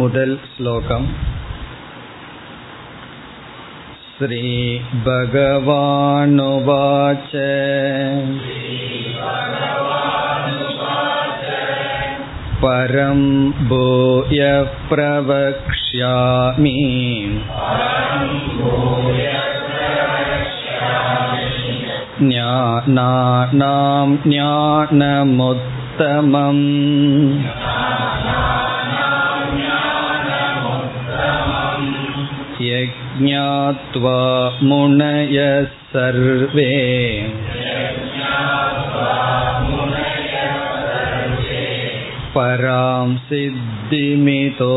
முதல் श्लोकम् श्रीभगवानुवाच परं भूयः प्रवक्ष्यामि ज्ञानानां ज्ञानमुत्तमम् यज्ञात्वा मुनयः सर्वे परां सिद्धिमितो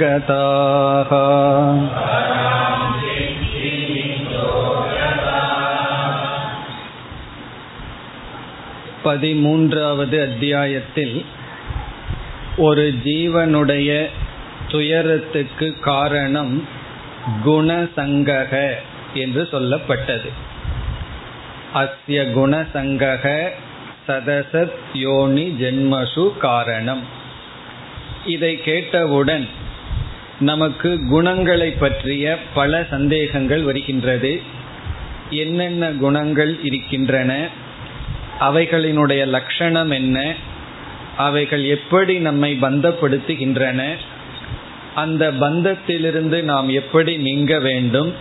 गताः பதிமூன்றாவது அத்தியாயத்தில் ஒரு ஜீவனுடைய துயரத்துக்கு காரணம் குணசங்கக என்று சொல்லப்பட்டது. அஸ்ய குணசங்கக சதசத் யோனி ஜென்மசு காரணம். இதை கேட்டவுடன் நமக்கு குணங்களை பற்றிய பல சந்தேகங்கள் வருகின்றது. என்னென்ன குணங்கள் இருக்கின்றன? அவைகளினுடைய லட்சணம் என்ன? அவைகள் எப்படி நம்மை பந்தப்படுத்துகின்றன? அந்த பந்தத்திலிருந்து நாம் எப்படி நீங்க வேண்டும்?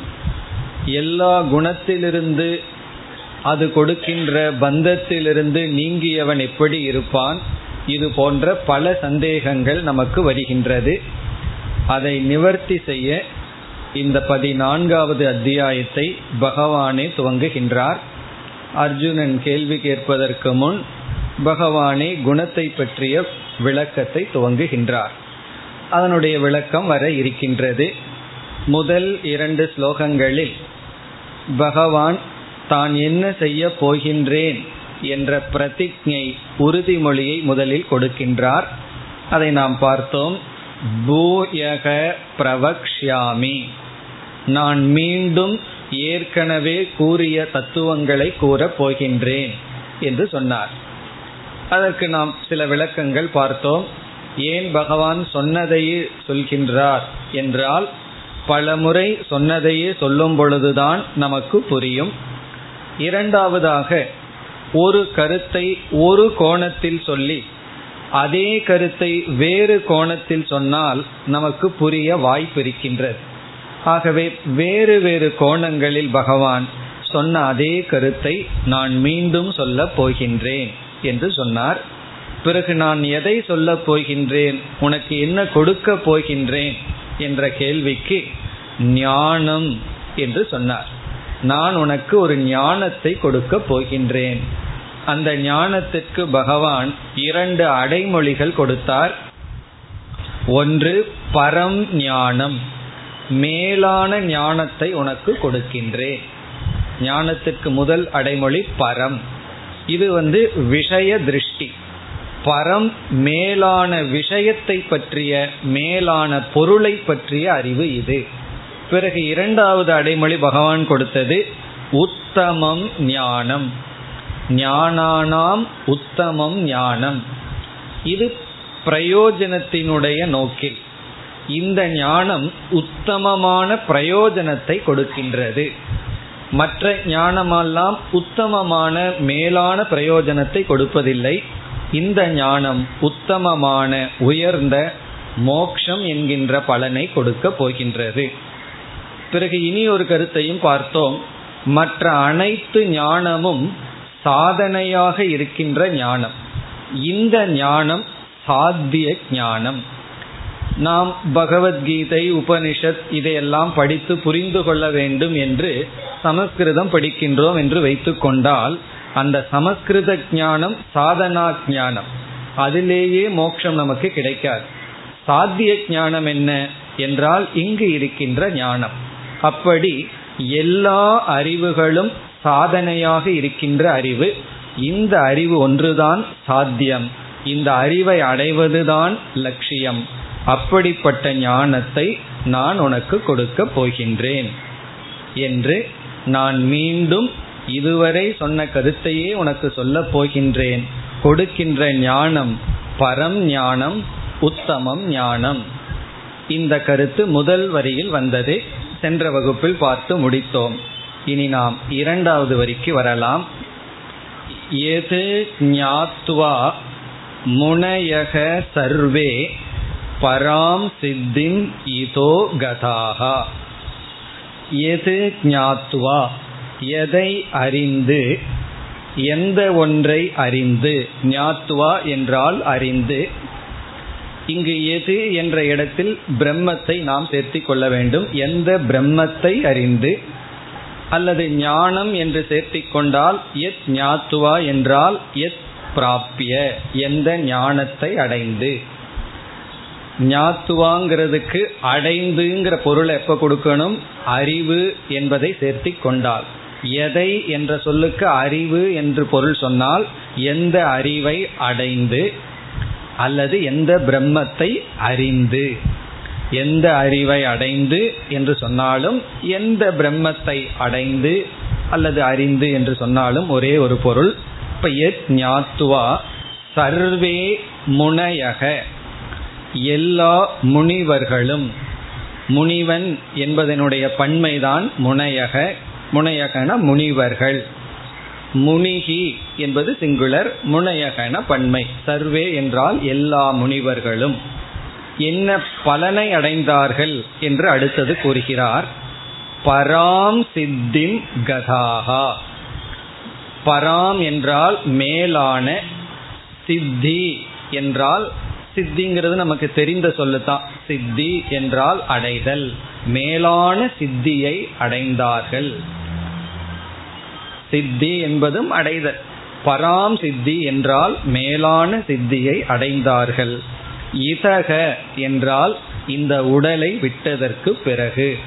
எல்லா குணத்திலிருந்து அது கொடுக்கின்ற பந்தத்திலிருந்து நீங்கியவன் எப்படி இருப்பான்? இது போன்ற பல சந்தேகங்கள் நமக்கு வருகின்றது. அதை நிவர்த்தி செய்ய இந்த பதினான்காவது அத்தியாயத்தை பகவானே துவங்குகின்றார். அர்ஜுனன் கேள்வி கேட்பதற்கு முன் பகவானே குணத்தை பற்றிய விளக்கத்தை துவங்குகின்றார். அதனுடைய விளக்கம் வர இருக்கின்றது. முதல் இரண்டு ஸ்லோகங்களில் பகவான் தான் என்ன செய்ய போகின்றேன் என்ற பிரதிஜை உறுதிமொழியை முதலில் கொடுக்கின்றார். அதை நாம் பார்த்தோம். பூயக பிரவக்ஷாமி நான் மீண்டும் ஏற்கனவே கூறிய தத்துவங்களை கூறப் போகின்றேன் என்று சொன்னார். அதற்கு நாம் சில விளக்கங்கள் பார்த்தோம். ஏன் பகவான் சொன்னதையே சொல்கின்றார் என்றால் பல முறை சொன்னதையே சொல்லும் பொழுதுதான் நமக்கு புரியும். இரண்டாவதாக ஒரு கருத்தை ஒரு கோணத்தில் சொல்லி அதே கருத்தை வேறு கோணத்தில் சொன்னால் நமக்கு புரிய வாய்ப்பு இருக்கின்றது. ஆகவே வேறு வேறு கோணங்களில் பகவான் சொன்ன அதே கருத்தை நான் மீண்டும் சொல்ல போகின்றேன் என்று சொன்னார். பிறகு நான் எதை சொல்ல போகின்றேன்? உனக்கு என்ன கொடுக்க போகின்றேன்? என்ற கேள்விக்கு ஞானம் என்று சொன்னார். நான் உனக்கு ஒரு ஞானத்தை கொடுக்க போகின்றேன். அந்த ஞானத்திற்கு பகவான் இரண்டு அடைமொழிகள் கொடுத்தார். ஒன்று பரம் ஞானம். மேலான ஞானத்தை உனக்கு கொடுக்கின்றேன். ஞானத்துக்கு முதல் அடைமொழி பரம். இது வந்து விஷய திருஷ்டி. பரம் மேலான விஷயத்தை பற்றிய மேலான பொருளை பற்றிய அறிவு இது. பிறகு இரண்டாவது அடைமொழி பகவான் கொடுத்தது உத்தமம் ஞானம். ஞானானாம் உத்தமம் ஞானம். இது பிரயோஜனத்தினுடைய நோக்கில் இந்த ஞானம் உத்தமமான பிரயோஜனத்தை கொடுக்கின்றது. மற்ற ஞானமெல்லாம் உத்தமமான மேலான பிரயோஜனத்தை கொடுப்பதில்லை. இந்த ஞானம் உத்தமமான உயர்ந்த மோக்ஷம் என்கின்ற பலனை கொடுக்க போகின்றது. பிறகு இனி ஒரு கருத்தையும் பார்த்தோம். மற்ற அனைத்து ஞானமும் சாதனையாக இருக்கின்ற ஞானம். இந்த ஞானம் சாத்திய ஞானம். நாம் பகவத்கீதை உபனிஷத் இதையெல்லாம் படித்து புரிந்து கொள்ள வேண்டும் என்று சமஸ்கிருதம் படிக்கின்றோம் என்று வைத்துக்கொண்டால் அந்த சமஸ்கிருத ஞானம் சாதனா ஞானம். அதிலேயே மோட்சம் நமக்கு கிடைக்காது. சாத்திய ஞானம் என்ன என்றால் இங்கு இருக்கின்ற ஞானம். அப்படி எல்லா அறிவுகளும் சாதனையாக இருக்கின்ற அறிவு இந்த அறிவு ஒன்றுதான் சாத்தியம். இந்த அறிவை அடைவதுதான் லட்சியம். அப்படிப்பட்ட ஞானத்தை நான் உனக்கு கொடுக்க போகின்றேன் என்று நான் மீண்டும் இதுவரை சொன்ன கருத்தையே உனக்கு சொல்ல போகின்றேன். கொடுக்கின்ற ஞானம் பரம் ஞானம் உத்தமம் ஞானம். இந்த கருத்து முதல் வரியில் வந்தது சென்ற வகுப்பில் பார்த்து முடித்தோம். இனி நாம் இரண்டாவது வரிக்கு வரலாம். எது ஞாத்வா முனையக சர்வே பராம் சித்திம் இதோ கதாகா எது ஞாத்வா எதை அறிந்து எந்த ஒன்றை அறிந்து ஞாத்துவா என்றால் அறிந்து இங்கு எது என்ற இடத்தில் பிரம்மத்தை நாம் சேர்த்தி கொள்ள வேண்டும். எந்த பிரம்மத்தை அறிந்து அல்லது ஞானம் என்று சேர்த்தி கொண்டால் எத் ஞாத்துவா என்றால் எத் பிராப்பிய எந்த ஞானத்தை அடைந்து. ஞாத்துவாங்கிறதுக்கு அடைந்துங்கிற பொருளை எப்போ கொடுக்கணும்? அறிவு என்பதை சேர்த்தி கொண்டால். எதை என்ற சொல்லுக்கு அறிவு என்று பொருள் சொன்னால் எந்த அறிவை அடைந்து அல்லது எந்த பிரம்மத்தை அறிந்து எந்த அறிவை அடைந்து என்று சொன்னாலும் எந்த பிரம்மத்தை அடைந்து அல்லது அறிந்து என்று சொன்னாலும் ஒரே ஒரு பொருள் இப்ப ஞாத்துவா சர்வே முனையக எல்லா முனிவர்களும் முனிவன் என்பதனுடைய பன்மைதான் முனையக. முனையகன முனிவர்கள். முனிகி என்பது சிங்குலர் முனையகன பன்மை. சர்வே என்றால் எல்லா முனிவர்களும். என்ன பலனை அடைந்தார்கள் என்று அடுத்தது கூறுகிறார். பராம் சித்திம் கதாகா பராம் என்றால் மேலான சித்தி என்றால் சித்திங்கிறது நமக்கு தெரிந்த சொல்லுதான் சித்தி என்றால் அடைதல். மேலான சித்தியை அடைந்தார்கள். சித்தி என்பதும் அடைதல். பராம் சித்தி என்றால் மேலான சித்தியை அடைந்தார்கள். இதக என்றால் இந்த உடலை விட்டதற்கு பிறகு.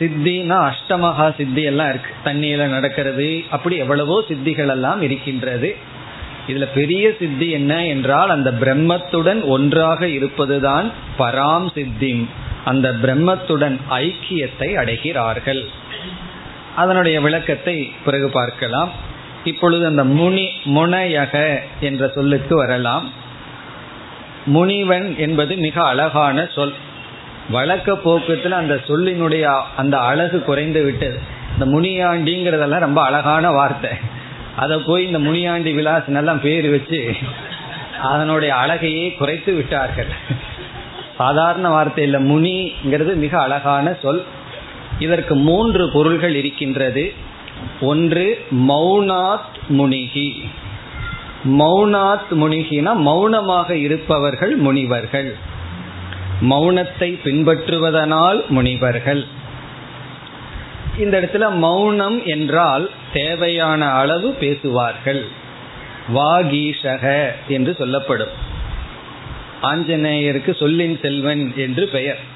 சித்தினா அஷ்டமகா சித்தி எல்லாம் இருக்கு. தண்ணியில நடக்கிறது. அப்படி எவ்வளவோ சித்திகள் எல்லாம் இருக்கின்றது. இதுல பெரிய சித்தி என்ன என்றால் அந்த பிரம்மத்துடன் ஒன்றாக இருப்பதுதான் பராம் சித்தி அந்த பிரம்மத்துடன் ஐக்கியத்தை அடைகிறார்கள். அதனுடைய விளக்கத்தை பிறகு பார்க்கலாம். இப்பொழுது அந்த முனி முனையக என்ற சொல்லுக்கு வரலாம். முனிவன் என்பது மிக அழகான சொல். வழக்க போக்கத்தில் அந்த சொல்லினுடைய அந்த அழகு குறைந்து விட்டது. இந்த முனியாண்டிங்கிறதெல்லாம் ரொம்ப அழகான வார்த்தை. அதை போய் இந்த முனியாண்டி விலாஸ் நல்லா பேர் வச்சு அதனுடைய அழகையே குறைத்து விட்டார்கள். சாதாரண வார்த்தையில் முனிங்கிறது மிக அழகான சொல். இதற்கு மூன்று பொருள்கள் இருக்கின்றது. ஒன்று மௌனாத் முனிகி. மௌனாத் முனிகினா மௌனமாக இருப்பவர்கள் முனிவர்கள். மௌனத்தை பின்பற்றுவதனால் முனிவர்கள். இந்த இடத்துல மௌனம் என்றால் தேவையான அளவு பேசுவார்கள். வாகீஷக என்று சொல்லப்படும். ஆஞ்சநேயருக்கு சொல்லின் செல்வன் என்று பெயர்.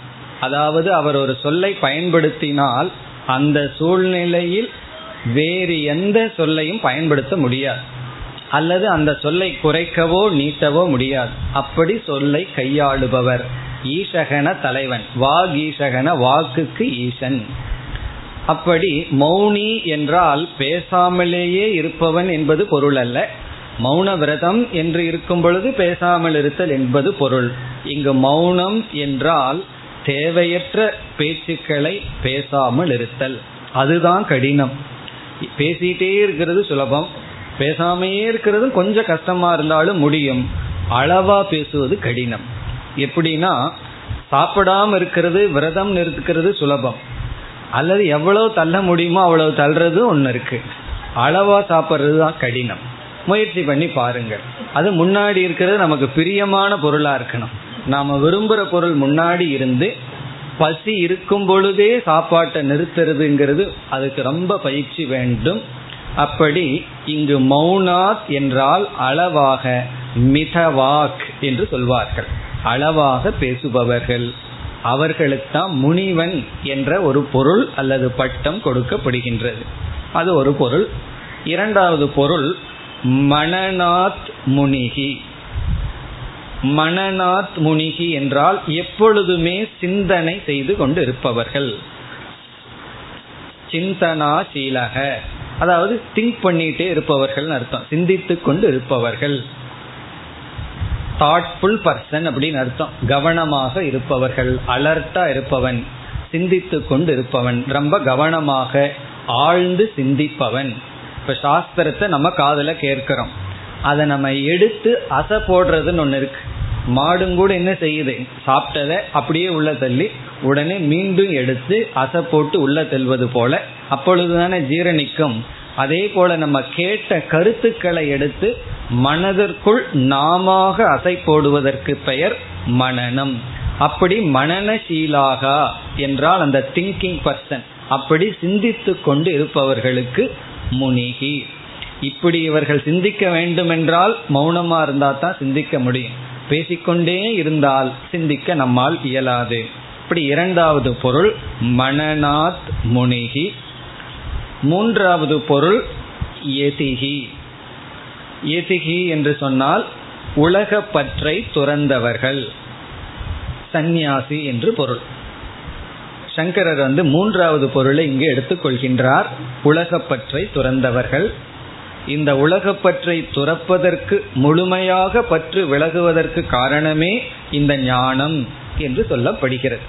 அதாவது அவர் ஒரு சொல்லை பயன்படுத்தினால் அந்த சூழ்நிலையில் வேறு எந்த சொல்லையும் பயன்படுத்த முடியாது. அல்லது அந்த சொல்லை குறைக்கவோ நீட்டவோ முடியாது. அப்படி சொல்லை கையாளுபவர். ஈசகன தலைவன். வாக் ஈசகன வாக்குக்கு ஈசன். அப்படி மௌனி என்றால் பேசாமலேயே இருப்பவன் என்பது பொருள் அல்ல. மௌன விரதம் என்று இருக்கும் பொழுது பேசாமல் இருத்தல் என்பது பொருள். இங்கு மௌனம் என்றால் தேவையற்ற பேச்சுக்களை பேசாமல் இருத்தல். அதுதான் கடினம். பேசிட்டே இருக்கிறது சுலபம். பேசாமையே இருக்கிறது கொஞ்சம் கஷ்டமா இருந்தாலும் முடியும். அளவா பேசுவது கடினம். எப்படின்னா சாப்பிடாம இருக்கிறது விரதம் நிறுத்துக்கிறது சுலபம். அல்லது எவ்வளவு தள்ள முடியுமோ அவ்வளவு தள்ளுறது ஒன்று இருக்கு. அளவா சாப்பிட்றது தான் கடினம். முயற்சி பண்ணி பாருங்கள். அது முன்னாடி இருக்கிறது நமக்கு பிரியமான பொருளா இருக்கணும். நாம விரும்புகிற பொருள் முன்னாடி இருந்து பசி இருக்கும் பொழுதே சாப்பாட்டை நிறுத்துறதுங்கிறது அதுக்கு ரொம்ப பயிற்சி வேண்டும். அப்படி இங்கு மௌனாத் என்றால் அளவாக மிதவாக் என்று சொல்வார்கள். அளவாக பேசுபவர்கள். அவர்களுக்குத்தான் முனிவன் என்ற ஒரு பொருள் அல்லது பட்டம் கொடுக்கப்படுகின்றது. அது ஒரு பொருள். இரண்டாவது பொருள் மனநாத் முனிகி. மனநாத் முனிகி என்றால் எப்பொழுதுமே சிந்தனை செய்து கொண்டு இருப்பவர்கள் சிந்தனா சீலக. அதாவது திங்க் பண்ணிட்டே இருப்பவர்கள் அர்த்தம். சிந்தித்து கொண்டு இருப்பவர்கள் தாட்ஃபுல் பர்சன் அப்படின்னு அர்த்தம். கவனமாக இருப்பவர்கள். அலர்ட்டா இருப்பவன். சிந்தித்து கொண்டு இருப்பவன் ரொம்ப கவனமாக ஆழ்ந்து சிந்திப்பவன். இப்ப சாஸ்திரத்தை நம்ம காதல கேட்கிறோம். அதை நம்ம எடுத்து அசை போடுறதுன்னு ஒன்று இருக்கு. மாடும் கூட என்ன செய்யுது? சாப்பிட்டதை அப்படியே உள்ள தள்ளி உடனே மீண்டும் எடுத்து அசை போட்டு உள்ள தெல்வது போல அப்பொழுதுதானே ஜீரணிக்கும் அதே போல நம்ம கேட்ட கருத்துக்களை எடுத்து மனதிற்குள் நாம அசை போடுவதற்கு பெயர் மனநம். அப்படி மனநசீலாக என்றால் அந்த திங்கிங் பர்சன் அப்படி சிந்தித்து கொண்டு இருப்பவர்களுக்கு முனிகி. இப்படி இவர்கள் சிந்திக்க வேண்டும் என்றால் மௌனமா இருந்தா தான் சிந்திக்க முடியும். பேசிக்கொண்டே இருந்தால் சிந்திக்க நம்மால் இயலாது. இப்படி இரண்டாவது பொருள் மனநாத் முனிகி மூன்றாவது பொருள் எதிகி எதிகி என்று சொன்னால் உலகப்பற்றை துறந்தவர்கள். சந்நியாசி என்று பொருள். சங்கரர் வந்து மூன்றாவது பொருளை இங்கு எடுத்துக்கொள்கின்றார் உலகப்பற்றை துறந்தவர்கள். இந்த உலகப்பற்றை துறப்பதற்கு முழுமையாக பற்று விலகுவதற்கு காரணமே இந்த ஞானம் என்று சொல்லப்படுகிறது.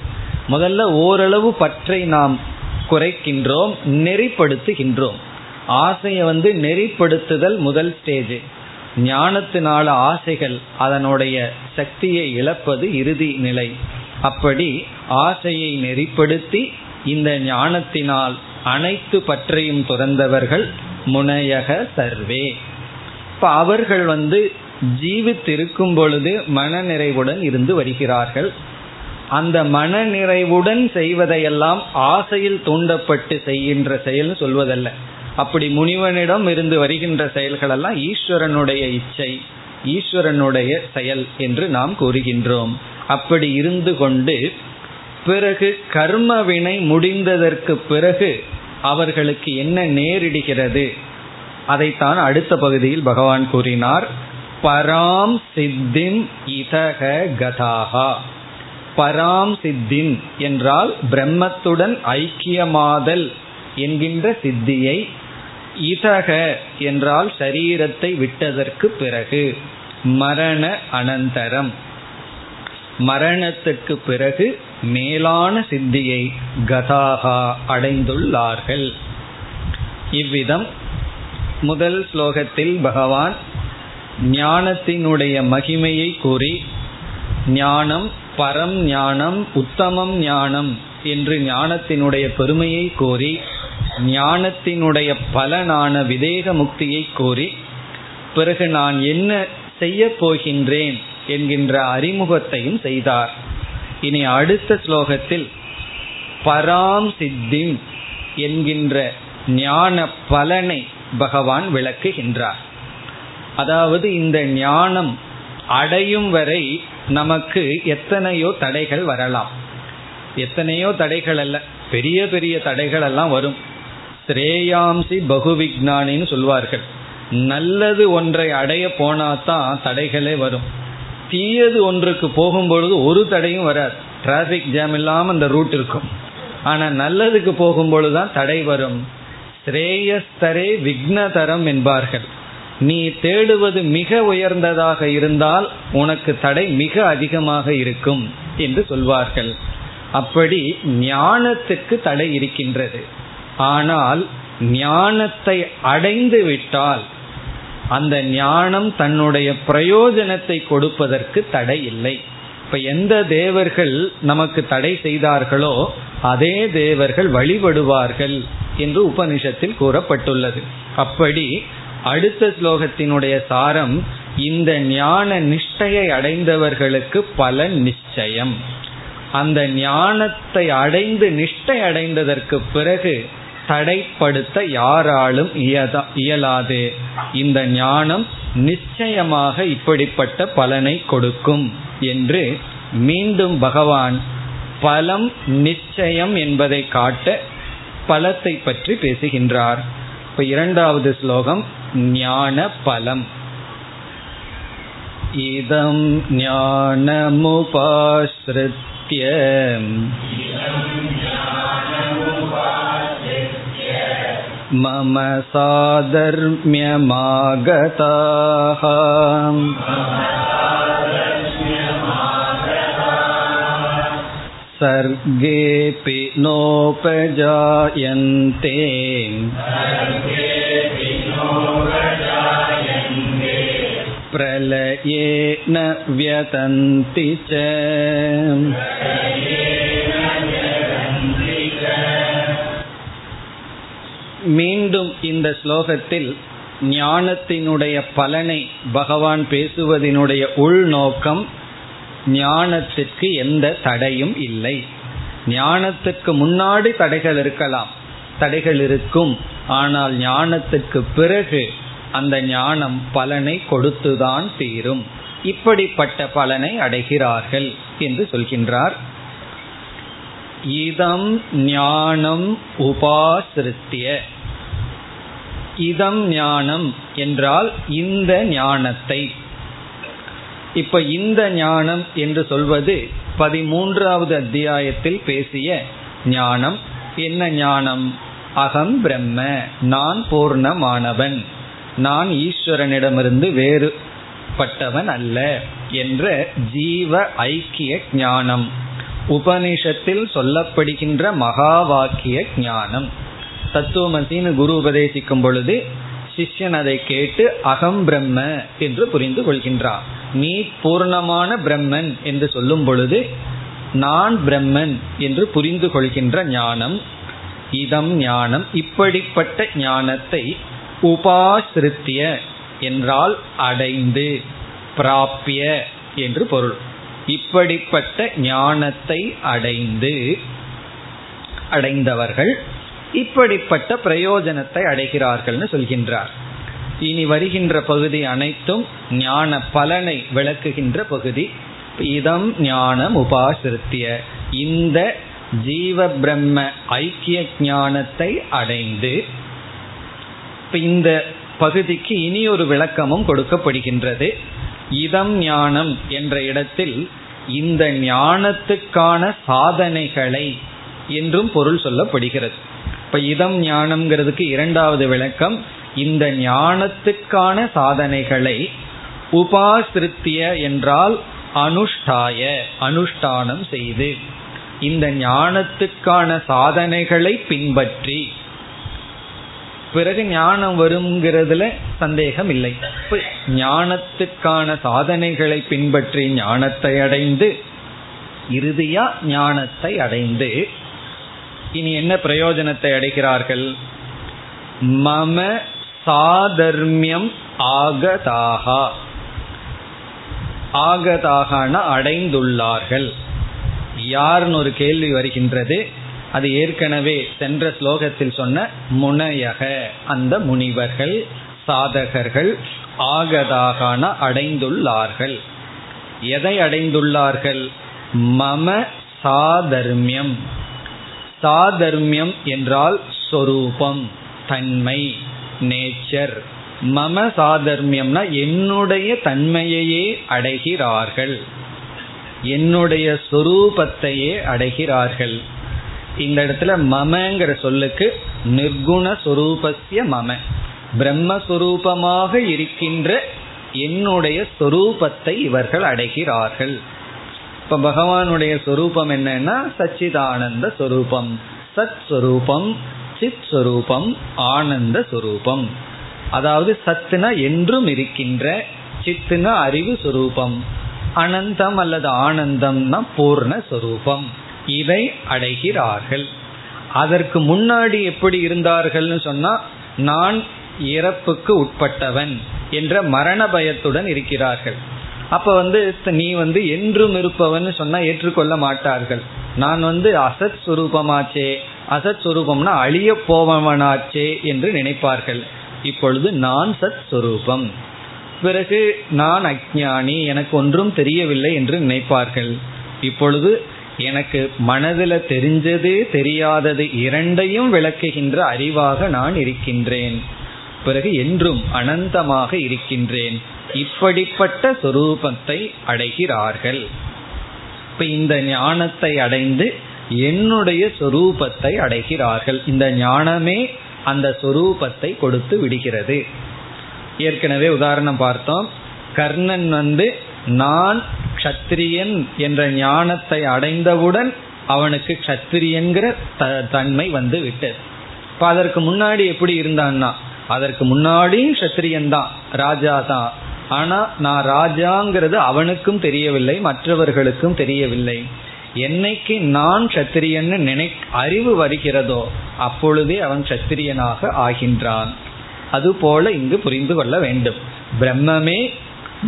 முதல்ல ஓரளவு பற்றை நாம் குறைக்கின்றோம் நெறிப்படுத்துகின்றோம். ஆசையை வந்து நெறிப்படுத்துதல் முதல் ஸ்டேஜ் ஞானத்தினால ஆசைகள் அதனுடைய சக்தியை இழப்பது இறுதி நிலை. அப்படி ஆசையை நெறிப்படுத்தி இந்த ஞானத்தினால் அனைத்து பற்றையும் துறந்தவர்கள் முனையக சர்வே. இப்ப அவர்கள் வந்து ஜீவித்திருக்கும் பொழுது மன நிறைவுடன் இருந்து வருகிறார்கள். அந்த மன நிறைவுடன் செய்வதையெல்லாம் ஆசையில் தூண்டப்பட்டு செய்கின்ற செயல் சொல்வதல்ல. அப்படி முனிவனிடம் இருந்து வருகின்ற செயல்களெல்லாம் ஈஸ்வரனுடைய இச்சை ஈஸ்வரனுடைய செயல் என்று நாம் கூறுகின்றோம். அப்படி இருந்து கொண்டு பிறகு கர்ம வினை முடிந்ததற்கு பிறகு அவர்களுக்கு என்ன நேரிடுகிறது? அதைத்தான் அடுத்த பகுதியில் பகவான் கூறினார். பராம் சித்திம் இதக கதாகா பராம் சித்தின் என்றால் பிரம்மத்துடன் ஐக்கியமாதல் என்கின்ற சித்தியை. இதக என்றால் சரீரத்தை விட்டதற்கு பிறகு மரண அனந்தரம். மரணத்துக்கு பிறகு மேலான சித்தியை கதாகா அடைந்துள்ளார்கள். இவ்விதம் முதல் ஸ்லோகத்தில் பகவான் ஞானத்தினுடைய மகிமையை கூறி ஞானம் பரம் ஞானம் உத்தமம் ஞானம் என்று ஞானத்தினுடைய பெருமையை கோரி ஞானத்தினுடைய பலனான விதேக முக்தியை கோரி பிறகு நான் என்ன செய்ய போகின்றேன் என்கின்ற அறிமுகத்தையும் செய்தார். இனி அடுத்த ஸ்லோகத்தில் பராம் சித்திம் என்கின்ற ஞான பலனை பகவான் விளக்குகின்றார். அதாவது இந்த ஞானம் அடையும் வரை நமக்கு எத்தனையோ தடைகள் வரலாம். எத்தனையோ தடைகள் அல்ல பெரிய பெரிய தடைகள் எல்லாம் வரும். ஸ்ரேயாம்சி பகுவிக்னானின்னு சொல்வார்கள் நல்லது ஒன்றை அடைய போனாதான் தடைகளே வரும். தீயது ஒன்றுக்கு போகும்பொழுது ஒரு தடையும் வராது. டிராபிக் ஜாம் இல்லாமல் அந்த ரூட் இருக்கும். ஆனால் நல்லதுக்கு போகும்பொழுதுதான் தடை வரும். ஸ்ரேயஸ்தரே விக்னதரம் என்பார்கள். நீ தேடுவது மிக உயர்ந்ததாக இருந்தால் உனக்கு தடை மிக அதிகமாக இருக்கும் என்று சொல்வார்கள். அப்படி ஞானத்துக்கு தடை இருக்கின்றது. ஆனால் ஞானத்தை அடைந்து விட்டால் அந்த ஞானம் தன்னுடைய பிரயோஜனத்தை கொடுப்பதற்கு தடை இல்லை. இப்ப எந்த தேவர்கள் நமக்கு தடை செய்தார்களோ அதே தேவர்கள் வழிபடுவார்கள் என்று உபனிஷத்தில் கூறப்பட்டுள்ளது. அப்படி அடுத்த ஸ்லோகத்தினுடைய சாரம் இந்த ஞான நிஷ்டையை அடைந்தவர்களுக்கு பலன் நிச்சயம். அந்த ஞானத்தை அடைந்து நிஷ்டை அடைந்ததற்கு பிறகு தடைப்படுத்த யாராலும் இயலாது. இந்த ஞானம் நிச்சயமாக இப்படிப்பட்ட பலனை கொடுக்கும் என்று மீண்டும் பகவான் பலம் நிச்சயம் என்பதை காட்ட பலத்தை பற்றி பேசுகின்றார். இப்ப இரண்டாவது ஸ்லோகம் ஞான பலம். இதம் ஞானமுபாசிருத்திய मम साधर्म्यमागताः सर्गेऽपि नोपजायन्ते प्रलये न व्यतन्ति च மீண்டும் இந்த ஸ்லோகத்தில் ஞானத்தினுடைய பலனை பகவான் பேசுவதனுடைய உள்நோக்கம் ஞானத்திற்கு எந்த தடையும் இல்லை. ஞானத்துக்கு முன்னாடி தடைகள் இருக்கலாம் தடைகள் இருக்கும். ஆனால் ஞானத்துக்கு பிறகு அந்த ஞானம் பலனை கொடுத்துதான் தீரும். இப்படிப்பட்ட பலனை அடைகிறார்கள் என்று சொல்கின்றார். இதம் ஞானம் உபாசிருத்திய. இதம் ஞானம் என்றால் இந்த ஞானத்தை. இப்ப இந்த ஞானம் என்று சொல்வது பதிமூன்றாவது அத்தியாயத்தில் பேசிய ஞானம். என்ன ஞானம்? அகம் பிரம்ம நான் பூர்ணமானவன். நான் ஈஸ்வரனிடமிருந்து வேறுபட்டவன் அல்ல என்ற ஜீவ ஐக்கிய ஞானம். உபனிஷத்தில் சொல்லப்படுகின்ற மகா வாக்கிய ஞானம். தத்துவமசின்னு குரு உபதேசிக்கும் பொழுது சிஷ்யன் அதை கேட்டு அகம் பிரம்ம என்று புரிந்து கொள்கின்றான் நீ பூர்ணமான பிரம்மன் என்று சொல்லும் பொழுது நான் பிரம்மன் என்று புரிந்து கொள்கின்ற ஞானம் இதம் ஞானம் இப்படிப்பட்ட ஞானத்தை உபாசிருத்திய என்றால் அடைந்து பிராப்பிய என்று பொருள். இப்படிப்பட்ட ஞானத்தை அடைந்து அடைந்தவர்கள் இப்படிப்பட்ட பிரயோஜனத்தை அடைகிறார்கள்னு சொல்கின்றார். இனி வருகின்ற பகுதி அனைத்தும் ஞான பலனை விளக்குகின்ற பகுதி. இதம் ஞானம் உபாசிருத்திய. இந்த ஜீவ பிரம்ம ஐக்கிய ஞானத்தை அடைந்து இந்த பகுதிக்கு இனி ஒரு விளக்கமும் கொடுக்கப்படுகின்றது. இதம் ஞானம் என்ற இடத்தில் இந்த ஞானத்துக்கான சாதனைகளை என்றும் பொருள் சொல்லப்படுகிறது. இப்ப இதம் ஞானம்ங்கிறதுக்கு இரண்டாவது விளக்கம் இந்த ஞானத்துக்கான சாதனைகளை உபாசிருத்திய என்றால் அனுஷ்டாய அனுஷ்டானம் செய்து இந்த ஞானத்துக்கான சாதனைகளை பின்பற்றி. பிறகு ஞானம் வருங்கிறதுல சந்தேகம் இல்லை ஞானத்துக்கான சாதனைகளை பின்பற்றி ஞானத்தை அடைந்து இறுதியா ஞானத்தை அடைந்து இனி என்ன பிரயோஜனத்தை அடைகிறார்கள்? மம சாதர்மியம் ஆகதாகா. ஆகதாகன அடைந்துள்ளார்கள். யார்னு ஒரு கேள்வி வருகின்றது. அது ஏற்கனவே சென்ற ஸ்லோகத்தில் சொன்ன முனையக அந்த முனிவர்கள் சாதகர்கள் ஆகதாகான அடைந்துள்ளார்கள். எதை அடைந்துள்ளார்கள்? மம சாதர்மியம். சாதர்மியம் என்றால் சொரூபம் தன்மை நேச்சர் மம சாதர்மியம்னா என்னுடைய தன்மையையே அடைகிறார்கள். என்னுடைய சொரூபத்தையே அடைகிறார்கள். இந்த இடத்துல மமங்கிற சொல்லுக்கு நிர்குண சொரூபசிய மம. பிரம்மஸ்வரூபமாக இருக்கின்ற என்னுடைய சொரூபத்தை இவர்கள் அடைகிறார்கள். இப்ப பகவானுடைய சொரூபம் என்னன்னா சச்சிதானந்த சொரூபம். சத் சொரூபம் சித் சொரூபம் ஆனந்த சொரூபம். அதாவது சத்துனா என்றும் இருக்கின்ற சித்துனா அறிவு சொரூபம். அனந்தம் அல்லது ஆனந்தம்னா பூர்ண சொரூபம். இதை அடைகிறார்கள். அதற்கு முன்னாடி எப்படி இருந்தார்கள்னு சொன்னா நான் இறப்புக்கு உட்பட்டவன் என்ற மரண பயத்துடன் இருக்கிறார்கள். அப்ப வந்து நீ வந்து என்றும் இருப்பவன் சொன்னா ஏற்றுக்கொள்ள மாட்டார்கள். நான் வந்து அசத் சுரூபமாச்சே அசத் சுரூபம்னா அழிய போவனாச்சே என்று நினைப்பார்கள். இப்பொழுது நான் சத் சுரூபம். பிறகு நான் அஜானி எனக்கு ஒன்றும் தெரியவில்லை என்று நினைப்பார்கள். இப்பொழுது எனக்கு மனதில் தெரிஞ்சது தெரியாதது இரண்டையும் விளக்குகின்ற அறிவாக நான் இருக்கின்றேன். பிறகு என்றும் அனந்தமாக இருக்கின்றேன். இப்படிப்பட்ட சொரூபத்தை அடைகிறார்கள். இப்ப இந்த ஞானத்தை அடைந்து என்னுடைய சொரூபத்தை அடைகிறார்கள். இந்த ஞானமே அந்த சொரூபத்தை கொடுத்து விடுகிறது. ஏற்கனவே உதாரணம் பார்த்தோம். கர்ணன் வந்து நான் கத்திரியன் என்ற ஞானத்தை அடைந்தவுடன் அவனுக்கு கத்திரியங்கிற தன்மை வந்து விட்டது. இப்போ அதற்கு முன்னாடி எப்படி இருந்தான்னா அதற்கு முன்னாடியும் கத்திரியன் தான் ராஜா தான். ஆனா நான் ராஜாங்கிறது அவனுக்கும் தெரியவில்லை மற்றவர்களுக்கும் தெரியவில்லை. என்னைக்கு நான் சத்திரியன்னு நினை அறிவு வருகிறதோ அப்பொழுதே அவன் சத்திரியனாக ஆகின்றான். அதுபோல இங்கு புரிந்து கொள்ள வேண்டும். பிரம்மமே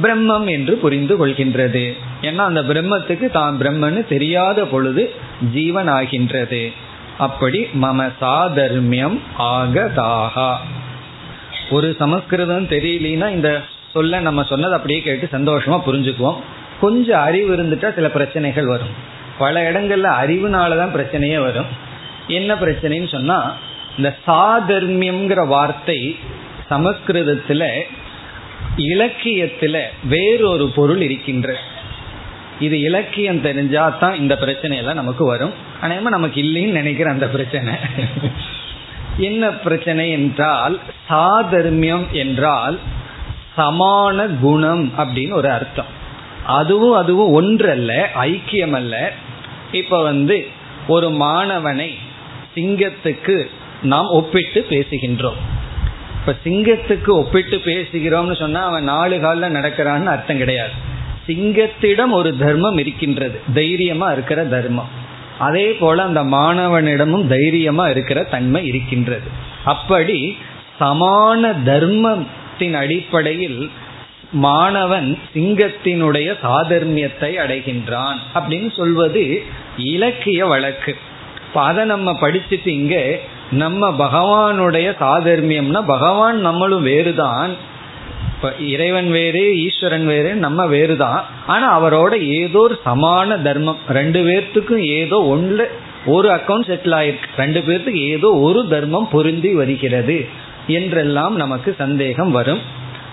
பிரம்மம் என்று புரிந்து கொள்கின்றது. ஏன்னா அந்த பிரம்மத்துக்கு தான் பிரம்மன்னு தெரியாத பொழுது ஜீவன் ஆகின்றது அப்படி மம சாதர்மியம் ஆகதாகா. ஒரு சமஸ்கிருதம் தெரியலனா இந்த சொல்ல நம்ம சொன்னது அப்படியே கேட்டு சந்தோஷமா புரிஞ்சுக்குவோம். கொஞ்சம் அறிவு இருந்துட்டா சில பிரச்சனைகள் வரும். பல இடங்கள்ல அறிவுனாலதான் பிரச்சனையே வரும். என்ன பிரச்சனைன்னு சொன்னா இந்த சாதர்மியம்ங்கிற வார்த்தை சமஸ்கிருதத்துல இலக்கியத்துல வேறொரு பொருள் இருக்கின்ற. இது இலக்கியம் தெரிஞ்சா தான் இந்த பிரச்சனையெல்லாம் நமக்கு வரும். ஆனால் நமக்கு இல்லைன்னு நினைக்கிற அந்த பிரச்சனை. என்ன பிரச்சனை என்றால் சாதர்மியம் என்றால் சமான குணம் அப்படின்னு ஒரு அர்த்தம். அதுவும் அதுவும் ஒன்றல்ல ஐக்கியம் அல்ல இப்ப வந்து ஒரு மாணவனை சிங்கத்துக்கு நாம் ஒப்பிட்டு பேசுகின்றோம். இப்ப சிங்கத்துக்கு ஒப்பிட்டு பேசுகிறோம்னு சொன்னா அவன் நாலு காலில் நடக்கிறான்னு அர்த்தம் கிடையாது. சிங்கத்திடம் ஒரு தர்மம் இருக்கின்றது. தைரியமா இருக்கிற தர்மம். அதே போல அந்த மாணவனிடமும் தைரியமா இருக்கிற தன்மை இருக்கின்றது. அப்படி சமான தர்மம் தர்மத்தின் அடிப்படையில் மாணவன் சிங்கத்தினுடைய சாதர்மியத்தை அடைகின்றான் அப்படின்னு சொல்வது இலக்கிய வழக்கு. அதை நம்ம படிச்சுட்டு இங்க நம்ம பகவானுடைய சாதர்மியம்னா பகவான் நம்மளும் வேறுதான். இப்ப இறைவன் வேறு ஈஸ்வரன் வேறு நம்ம வேறுதான். ஆனா அவரோட ஏதோ ஒரு சமான தர்மம். ரெண்டு பேர்த்துக்கும் ஏதோ ஒன்று ஒரு அக்கௌண்ட் செட்டில் ஆயிருக்கு. ரெண்டு பேர்த்துக்கு ஏதோ ஒரு தர்மம் பொருந்தி வருகிறது. என்றெல்லாம் நமக்கு சந்தேகம் வரும்.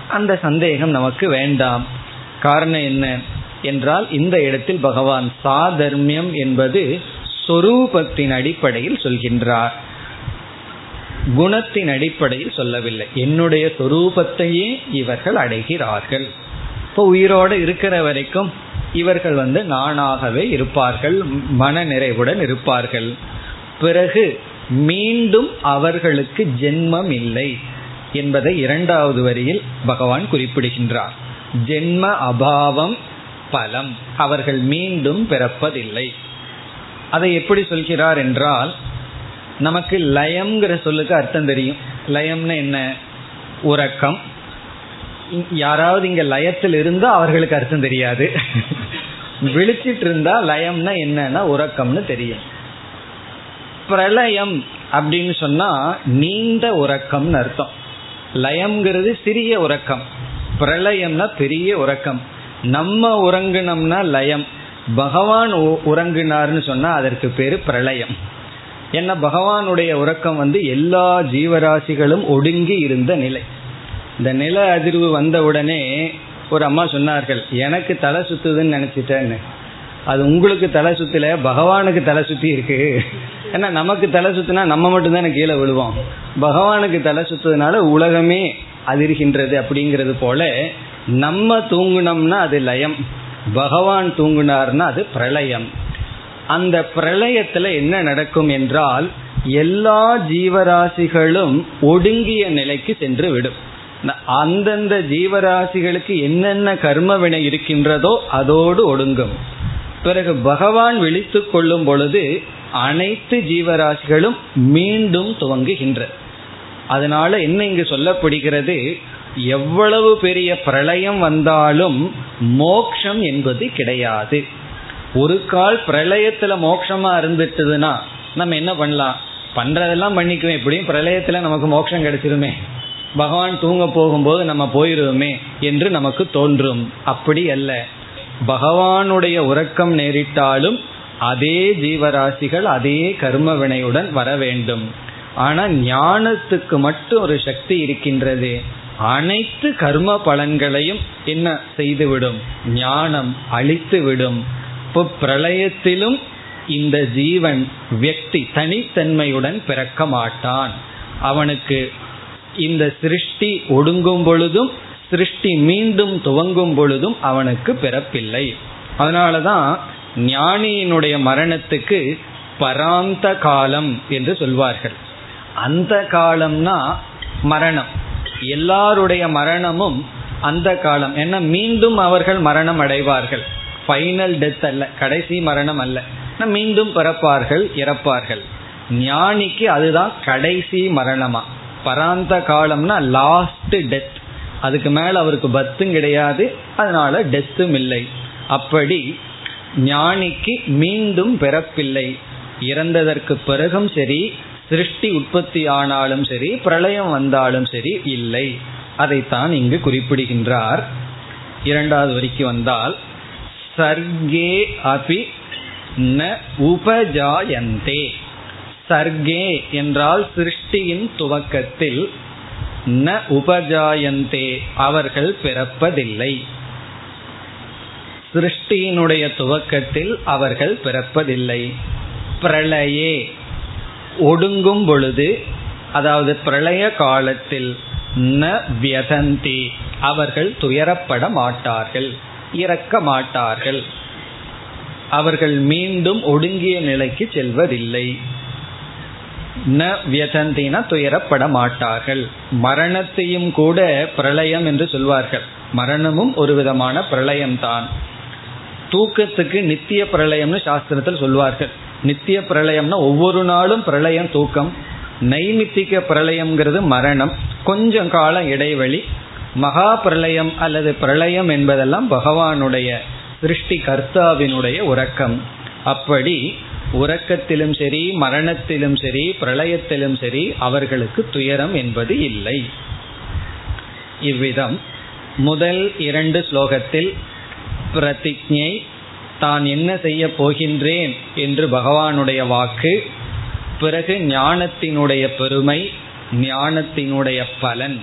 அந்த சந்தேகம் நமக்கு வேண்டாம். காரணம் என்ன என்றால் இந்த இடத்தில் பகவான் சாதர்மியம் என்பது சொரூபத்தின் அடிப்படையில் சொல்கின்றார். குணத்தின் அடிப்படையில் சொல்லவில்லை. என்னுடைய சொரூபத்தையே இவர்கள் அடைகிறார்கள். இப்போ உயிரோடு இருக்கிற வரைக்கும் இவர்கள் வந்து நானாகவே இருப்பார்கள் மன நிறைவுடன் இருப்பார்கள். பிறகு மீண்டும் அவர்களுக்கு ஜென்மம் இல்லை என்பதை இரண்டாவது வரியில் பகவான் குறிப்பிடுகின்றார். ஜென்ம அபாவம் பலம். அவர்கள் மீண்டும் பிறப்பதில்லை. அதை எப்படி சொல்கிறார் என்றால் நமக்கு லயம்ங்கிற சொல்லுக்கு அர்த்தம் தெரியும். லயம்னு என்ன? உறக்கம். யாராவது இங்க லயத்தில் இருந்தா அவர்களுக்கு அர்த்தம் தெரியாது. விழிச்சிட்டு இருந்தா லயம்னா என்னன்னா உறக்கம்னு தெரியும். பிரளயம் அப்படின்னு சொன்னா நீண்ட உறக்கம்னு அர்த்தம். லயம்ங்கிறது சிறிய உறக்கம். பிரளயம்னா பெரிய உறக்கம். நம்ம உறங்கினோம்னா லயம். பகவான் உறங்கினார்னு சொன்னா அதற்கு பேரு பிரளயம். என்ன பகவானுடைய உறக்கம் வந்து எல்லா ஜீவராசிகளும் ஒடுங்கி இருந்த நிலை. இந்த நில அதிர்வு வந்த உடனே ஒரு அம்மா சொன்னார்கள் எனக்கு தலை சுத்துதுன்னு நினைச்சிட்டேன்னு. அது உங்களுக்கு தலை சுத்தல பகவானுக்கு தலை சுத்தி இருக்கு. ஏன்னா நமக்கு தலை சுத்தினா நம்ம மட்டும்தானே கீழே விழுவோம். பகவானுக்கு தலை சுத்ததுனால உலகமே அதிர்கின்றது அப்படிங்கிறது போல நம்ம தூங்குனோம்னா அது லயம். பகவான் தூங்குனார்னா அது பிரளயம். அந்த பிரளயத்துல என்ன நடக்கும் என்றால் எல்லா ஜீவராசிகளும் ஒடுங்கிய நிலைக்கு சென்று விடும். அந்தந்த ஜீவராசிகளுக்கு என்னென்ன கர்ம வினை இருக்கின்றதோ அதோடு ஒடுங்கும். பிறகு பகவான் விழித்து கொள்ளும் பொழுது அனைத்து ஜீவராசிகளும் மீண்டும் துவங்குகின்ற. அதனால என்ன இங்கு சொல்லப்படுகிறது? எவ்வளவு பெரிய பிரளயம் வந்தாலும் மோக்ஷம் என்பது கிடையாது. ஒரு கால் பிரளயத்துல மோட்சமா இருந்துட்டதுன்னா நம்ம என்ன பண்ணலாம்? பண்றதெல்லாம் பண்ணிக்குவோம். எப்படியும் பிரளயத்துல நமக்கு மோட்சம் கிடைச்சிருமே. பகவான் தூங்க போகும்போது நம்ம போயிருவோமே என்று நமக்கு தோன்றும். அப்படி அல்ல. பகவானுடைய உறக்கம் நேரிட்டாலும் அதே ஜீவராசிகள் அதே கர்ம வினையுடன் வர வேண்டும். ஆனா ஞானத்துக்கு மட்டும் ஒரு சக்தி இருக்கின்றது. அனைத்து கர்ம பலன்களையும் என்ன செய்துவிடும்? ஞானம் அழித்துவிடும் இப்போ பிரளயத்திலும் இந்த ஜீவன் வியக்தி தனித்தன்மையுடன் பிறக்க மாட்டான். அவனுக்கு இந்த சிருஷ்டி ஒடுங்கும் பொழுதும் சிருஷ்டி மீண்டும் துவங்கும் பொழுதும் அவனுக்கு பிறப்பில்லை. அதனாலதான் ஞானியினுடைய மரணத்துக்கு பராந்த காலம் என்று சொல்வார்கள். அந்த காலம்னா மரணம். எல்லாருடைய மரணமும் அந்த காலம். ஏன்னா மீண்டும் அவர்கள் மரணம் அடைவார்கள். ஃபைனல் டெத் அல்ல கடைசி மரணம் அல்ல. மீண்டும் பிறப்பார்கள் இறப்பார்கள். ஞானிக்கு அதுதான் கடைசி மரணமா. பராந்த காலம்னா லாஸ்ட் டெத் அதுக்கு மேல அவருக்கு பத்தும் கிடையாது அதனால டெத்தும் இல்லை. அப்படி ஞானிக்கு மீண்டும் பிறப்பில்லை. இறந்ததற்கு பிறகும் சரி சிருஷ்டி உற்பத்தி ஆனாலும் சரி பிரளயம் வந்தாலும் சரி இல்லை. அதைத்தான் இங்கு குறிப்பிடுகின்றார். இரண்டாவது வரிக்கு வந்தால் சர்க்கே அபி ந உபஜாயந்தே. சர்க்கே என்றால் சிருஷ்டியின் துவக்கத்தில் ந உபஜாயந்தே. அவர்கள் பிறப்பதில்லை. சிருஷ்டியினுடைய துவக்கத்தில் அவர்கள் பிறப்பதில்லை. பிரளயே. ஒடுங்கும் பொழுது அதாவது பிரளய காலத்தில் ந வியதந்தி. அவர்கள் துயரப்பட மாட்டார்கள். இறக்க மாட்டார்கள். அவர்கள் மீண்டும் ஒடுங்கிய நிலைக்கு செல்வதில்லை. ந வியதந்தினா துயரப்பட மாட்டார்கள் மரணத்தையும் கூட பிரளயம் என்று சொல்வார்கள். மரணமும் ஒரு விதமான பிரளயம்தான். தூக்கத்துக்கு நித்திய பிரளயம்னு சாஸ்திரத்தில் சொல்வார்கள். நித்திய பிரளயம்னா ஒவ்வொரு நாளும் பிரளயம் தூக்கம். நைமித்திக பிரளயம்ங்கிறது மரணம். கொஞ்சம் காலம் இடைவெளி. மகா பிரளயம் அல்லது பிரளயம் என்பதெல்லாம் பகவானுடைய சிருஷ்டி கர்த்தாவினுடைய உறக்கம். அப்படி உறக்கத்திலும் சரி மரணத்திலும் சரி பிரளயத்திலும் சரி அவர்களுக்கு துயரம் என்பது இல்லை. இவ்விதம் முதல் இரண்டு ஸ்லோகத்தில் பிரதிஜை தான் என்ன செய்ய போகின்றேன் என்று பகவானுடைய வாக்கு பிறகு ஞானத்தினுடைய பெருமை ஞானத்தினுடைய பலன்.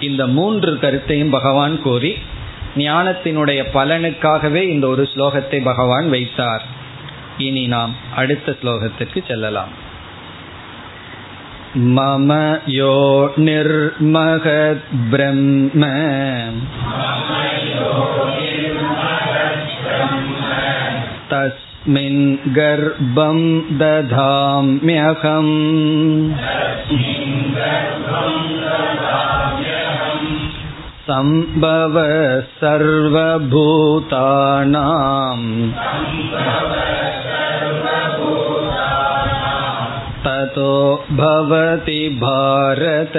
இந்த மூன்று கருத்தையும் பகவான் கூறி ஞானத்தினுடைய பலனுக்காகவே இந்த ஒரு ஸ்லோகத்தை பகவான் வைத்தார். இனி நாம் அடுத்த ஸ்லோகத்திற்கு செல்லலாம் मम यो निर्महद्ब्रह्म तस्मिन् गर्भं दधाम्यहम् सम्भव सर्वभूतानाम् ततो भवति भारत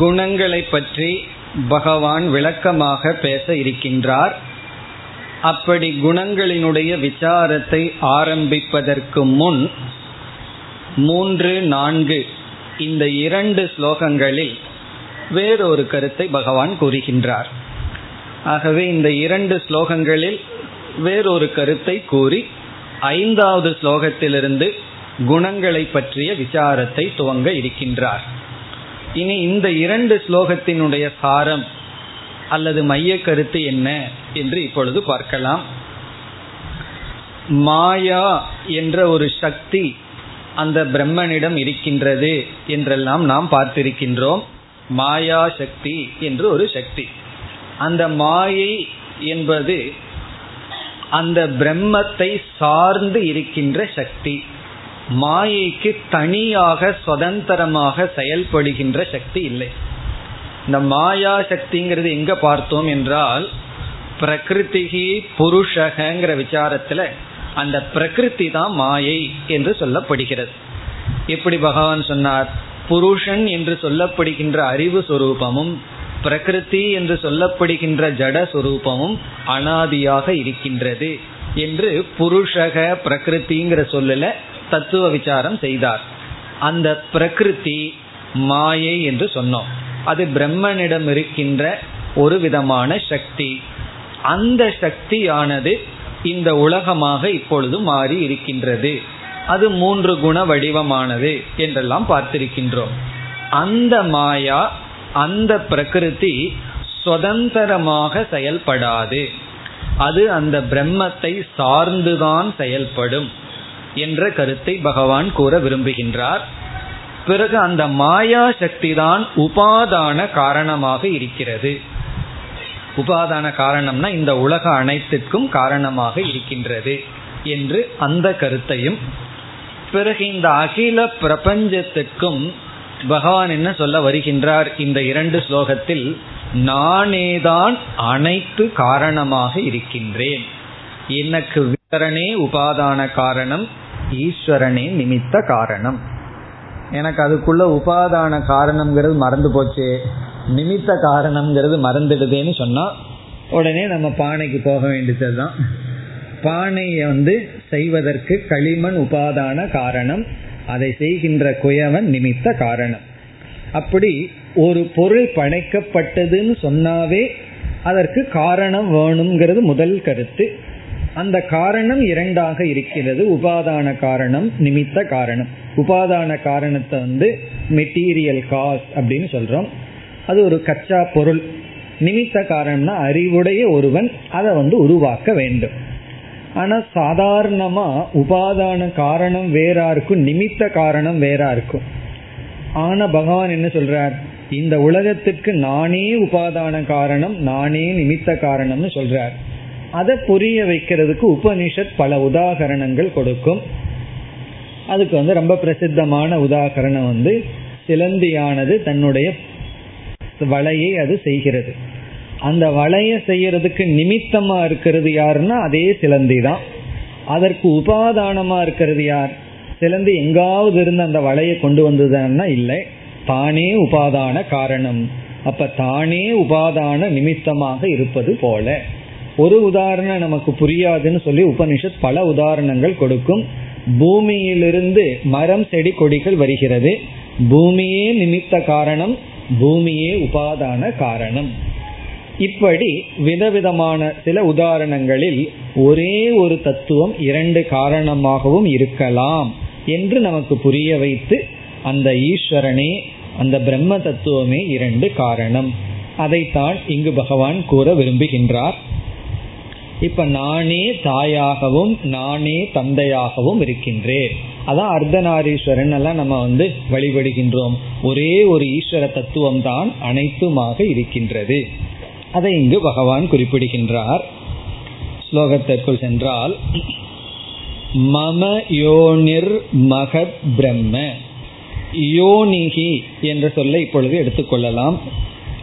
குணங்களை பற்றி பகவான் விளக்கமாக பேச இருக்கின்றார் அப்படி குணங்களினுடைய விசாரத்தை ஆரம்பிப்பதற்கு முன் மூன்று நான்கு இந்த இரண்டு ஸ்லோகங்களில் வேறொரு கருத்தை பகவான் கூறுகின்றார் ஆகவே இந்த இரண்டு ஸ்லோகங்களில் வேறொரு கருத்தை கூறி ஐந்தாவது ஸ்லோகத்திலிருந்து குணங்களை பற்றிய விசாரத்தை துவங்க இருக்கின்றார். இனி இந்த இரண்டு ஸ்லோகத்தினுடைய சாரம் அல்லது மைய கருத்து என்ன என்று இப்பொழுது பார்க்கலாம். மாயா என்ற ஒரு சக்தி அந்த பிரம்மனிடம் இருக்கின்றது என்றெல்லாம் நாம் பார்த்திருக்கின்றோம். மாயா சக்தி என்று ஒரு சக்தி. அந்த மாயை என்பது அந்த பிரம்மத்தை சார்ந்து இருக்கின்ற சக்தி மாயைக்கு தனியாக சுதந்திரமாக செயல்படுகின்ற சக்தி இல்லை. இந்த மாயா சக்திங்கிறது எங்க பார்த்தோம் என்றால் பிரகிருதிகி புருஷகங்கிற விசாரத்துல அந்த பிரகிருதி தான் மாயை என்று சொல்லப்படுகிறது. எப்படி பகவான் சொன்னார் புருஷன் என்று சொல்லப்படுகின்ற அறிவு சுரூபமும் பிரகிருதி என்று சொல்லப்படுகின்ற ஜடஸ்வரூபமும் அனாதியாக இருக்கின்றது என்று புருஷக பிரகிருதிங்கிற சொல்லல தத்துவ விசாரம் செய்தார். அந்த பிரகிருதி மாயை என்று சொன்னோம். அது பிரம்மனிடம் இருக்கின்ற ஒரு விதமான சக்தி. அந்த சக்தியானது இந்த உலகமாக இப்பொழுது மாறி இருக்கின்றது. அது மூன்று குண வடிவமானது என்றெல்லாம் பார்த்திருக்கின்றோம். அந்த மாயா அந்த பிரகிருதி சுதந்திரமாக செயல்படாது. அது அந்த பிரம்மத்தை சார்ந்துதான் செயல்படும் என்ற கருத்தை பகவான் கூற விரும்புகின்றார். பிறகு அந்த மாயா சக்தி தான் உபாதான காரணமாக இருக்கிறது. உபாதான காரணம்னா இந்த உலக அனைத்திற்கும் காரணமாக இருக்கின்றது என்று அந்த கருத்தையும் பிறகு இந்த அகில பிரபஞ்சத்திற்கும் பகவான் என்ன சொல்ல வருகின்றார் இந்த இரண்டு ஸ்லோகத்தில் நானேதான் அனைத்து காரணமாக இருக்கின்றேன். எனக்கு வித்தரனே உபாதான காரணம் ஈஸ்வரனே நிமித்த காரணம். எனக்கு அதுக்குள்ள உபாதான காரணம்ங்கிறது மறந்து போச்சு. நிமித்த காரணம்ங்கிறது மறந்துடுதேன்னு சொன்னா உடனே நம்ம பானைக்கு போக வேண்டியதுதான். பானையை வந்து செய்வதற்கு களிமண் உபாதான காரணம் அதை செய்கின்ற குயவன் நிமித்த காரணம். அப்படி ஒரு பொருள் படைக்கப்பட்டதுன்னு சொன்னாவே அதற்கு காரணம் வேணுங்கிறது முதல் கருத்து. அந்த காரணம் இரண்டாக இருக்கிறது. உபாதான காரணம் நிமித்த காரணம். உபாதான காரணத்தை வந்து மெட்டீரியல் காஸ் அப்படின்னு சொல்றோம். அது ஒரு கச்சா பொருள். நிமித்த காரணம்னா அறிவுடைய ஒருவன் அதை வந்து உருவாக்க வேண்டும். ஆனா சாதாரணமா உபாதான காரணம் வேறா இருக்கும் நிமித்த காரணம் வேறா இருக்கும் ஆனா பகவான் என்ன சொல்றார்? இந்த உலகத்துக்கு நானே உபாதான காரணம் நானே நிமித்த காரணம்னு சொல்றார். அதை புரிய வைக்கிறதுக்கு உபனிஷத் பல உதாகரணங்கள் கொடுக்கும். அதுக்கு வந்து ரொம்ப பிரசித்தமான உதாகரணம் வந்து சிலந்தியானது தன்னுடைய வலையை அது செய்கிறது. அந்த வளைய செய்யறதுக்கு நிமித்தமா இருக்கிறது யாருன்னா அதே சிலந்தி தான். அதற்கு உபாதானமா இருக்கிறது யார்? சிலந்தி எங்காவது இருந்து அந்த வலையை கொண்டு வந்ததுன்னா இல்லை. தானே உபாதான காரணம். அப்ப தானே உபாதான நிமித்தமாக இருப்பது போல. ஒரு உதாரணம் நமக்கு புரியாதுன்னு சொல்லி உபனிஷத் பல உதாரணங்கள் கொடுக்கும். பூமியிலிருந்து மரம் செடி கொடிகள் வருகிறது. பூமியே நிமித்த காரணம் பூமியே உபாதான காரணம். இப்படி விதவிதமான சில உதாரணங்களில் ஒரே ஒரு தத்துவம் இரண்டு காரணமாகவும் இருக்கலாம் என்று நமக்கு புரிய வைத்து அந்த ஈஸ்வரனே அந்த பிரம்ம தத்துவமே இரண்டு காரணம். அதைத்தான் இங்கு பகவான் கூற விரும்புகின்றார். இப்ப நானே தாயாகவும் நானே தந்தையாகவும் இருக்கின்றேன். அதான் அர்த்தநாரீஸ்வரன் எல்லாம் நம்ம வந்து வழிபடுகின்றோம். ஒரே ஒரு ஈஸ்வர தத்துவம் தான் அனைத்துமாக இருக்கின்றது. அதை இங்கு பகவான் குறிப்பிடுகின்றார். ஸ்லோகத்திற்குள் சென்றால் மம யோனிர் மகத் பிரம்ம. யோனிகி என்ற சொல்லை இப்பொழுது எடுத்துக்கொள்ளலாம்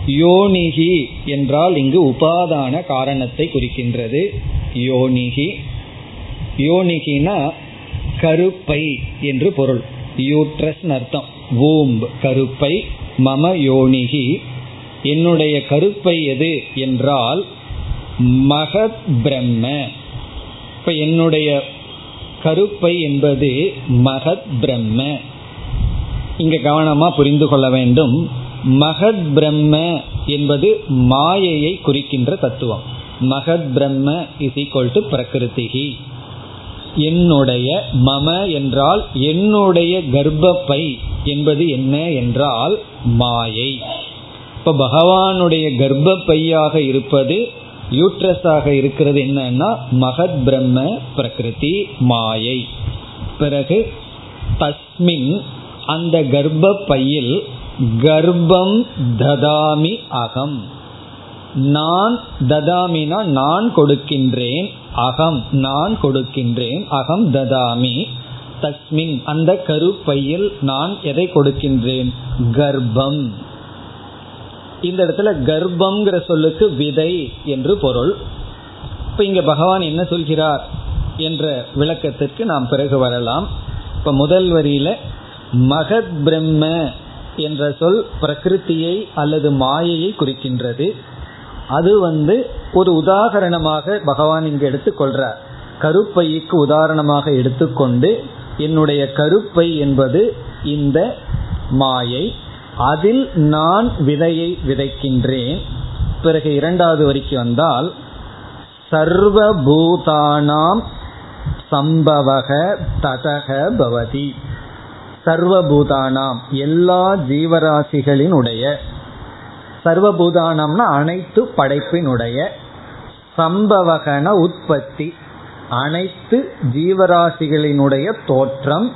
யோனிகி என்றால் இங்கு உபாதான காரணத்தை குறிக்கின்றது. யோனிகி யோனிகினா கருப்பை என்று பொருள். யூட்ரஸ் அர்த்தம். வூம்பு கருப்பை மம யோனிகி என்னுடைய கருப்பை எது என்றால் மகத் பிரம்ம. இப்ப என்னுடைய கருப்பை என்பது மகத் பிரம்ம. இங்க கவனமா புரிந்து கொள்ள வேண்டும். மகத் பிரம்ம என்பது மாயையை குறிக்கின்ற தத்துவம். மகத் பிரம்ம இஸ் ஈக்வல் டு பிரகிருதிகி. என்னுடைய மம என்றால் என்னுடைய கர்ப்பப்பை என்பது என்ன என்றால் மாயை. இப்ப பகவானுடைய கர்ப்பப்பையாக இருப்பது யூட்ரஸாக இருக்கிறது என்னன்னா மகத் பிரம்ம பிரகிருதி மாயை. பிறகு தஸ்மின் அந்த கர்ப்பப்பையில் கர்ப்பம் ததாமி அகம். நான் ததாமினா நான் கொடுக்கின்றேன் அகம். நான் கொடுக்கின்றேன் அகம் ததாமி. தஸ்மின் அந்த கருப்பையில் நான் எதை கொடுக்கின்றேன்? கர்ப்பம். இந்த இடத்துல கர்ப்பம்ங்கிற சொல்லுக்கு விதை என்று பொருள். இப்ப இங்க பகவான் என்ன சொல்கிறார் என்ற விளக்கத்திற்கு நாம் பிறகு வரலாம். இப்ப முதல் வரியில மகத் பிரம்ம என்ற சொல் பிரகிருத்தியை அல்லது மாயையை குறிக்கின்றது. அது வந்து ஒரு உதாகரணமாக பகவான் இங்கு எடுத்துக்கொள்றார் கருப்பைக்கு உதாரணமாக எடுத்துக்கொண்டு என்னுடைய கருப்பை என்பது இந்த மாயை. அதில் நான் விதையை விதைக்கின்றேன். பிறகு இரண்டாவது வரிக்கு வந்தால் சர்வபூதானாம் சம்பவக ததக பவதி. சர்வபூதானாம் எல்லா ஜீவராசிகளினுடைய. சர்வபூதானம்னா அனைத்து படைப்பினுடைய சம்பவகன உற்பத்தி அனைத்து ஜீவராசிகளினுடைய தோற்றம்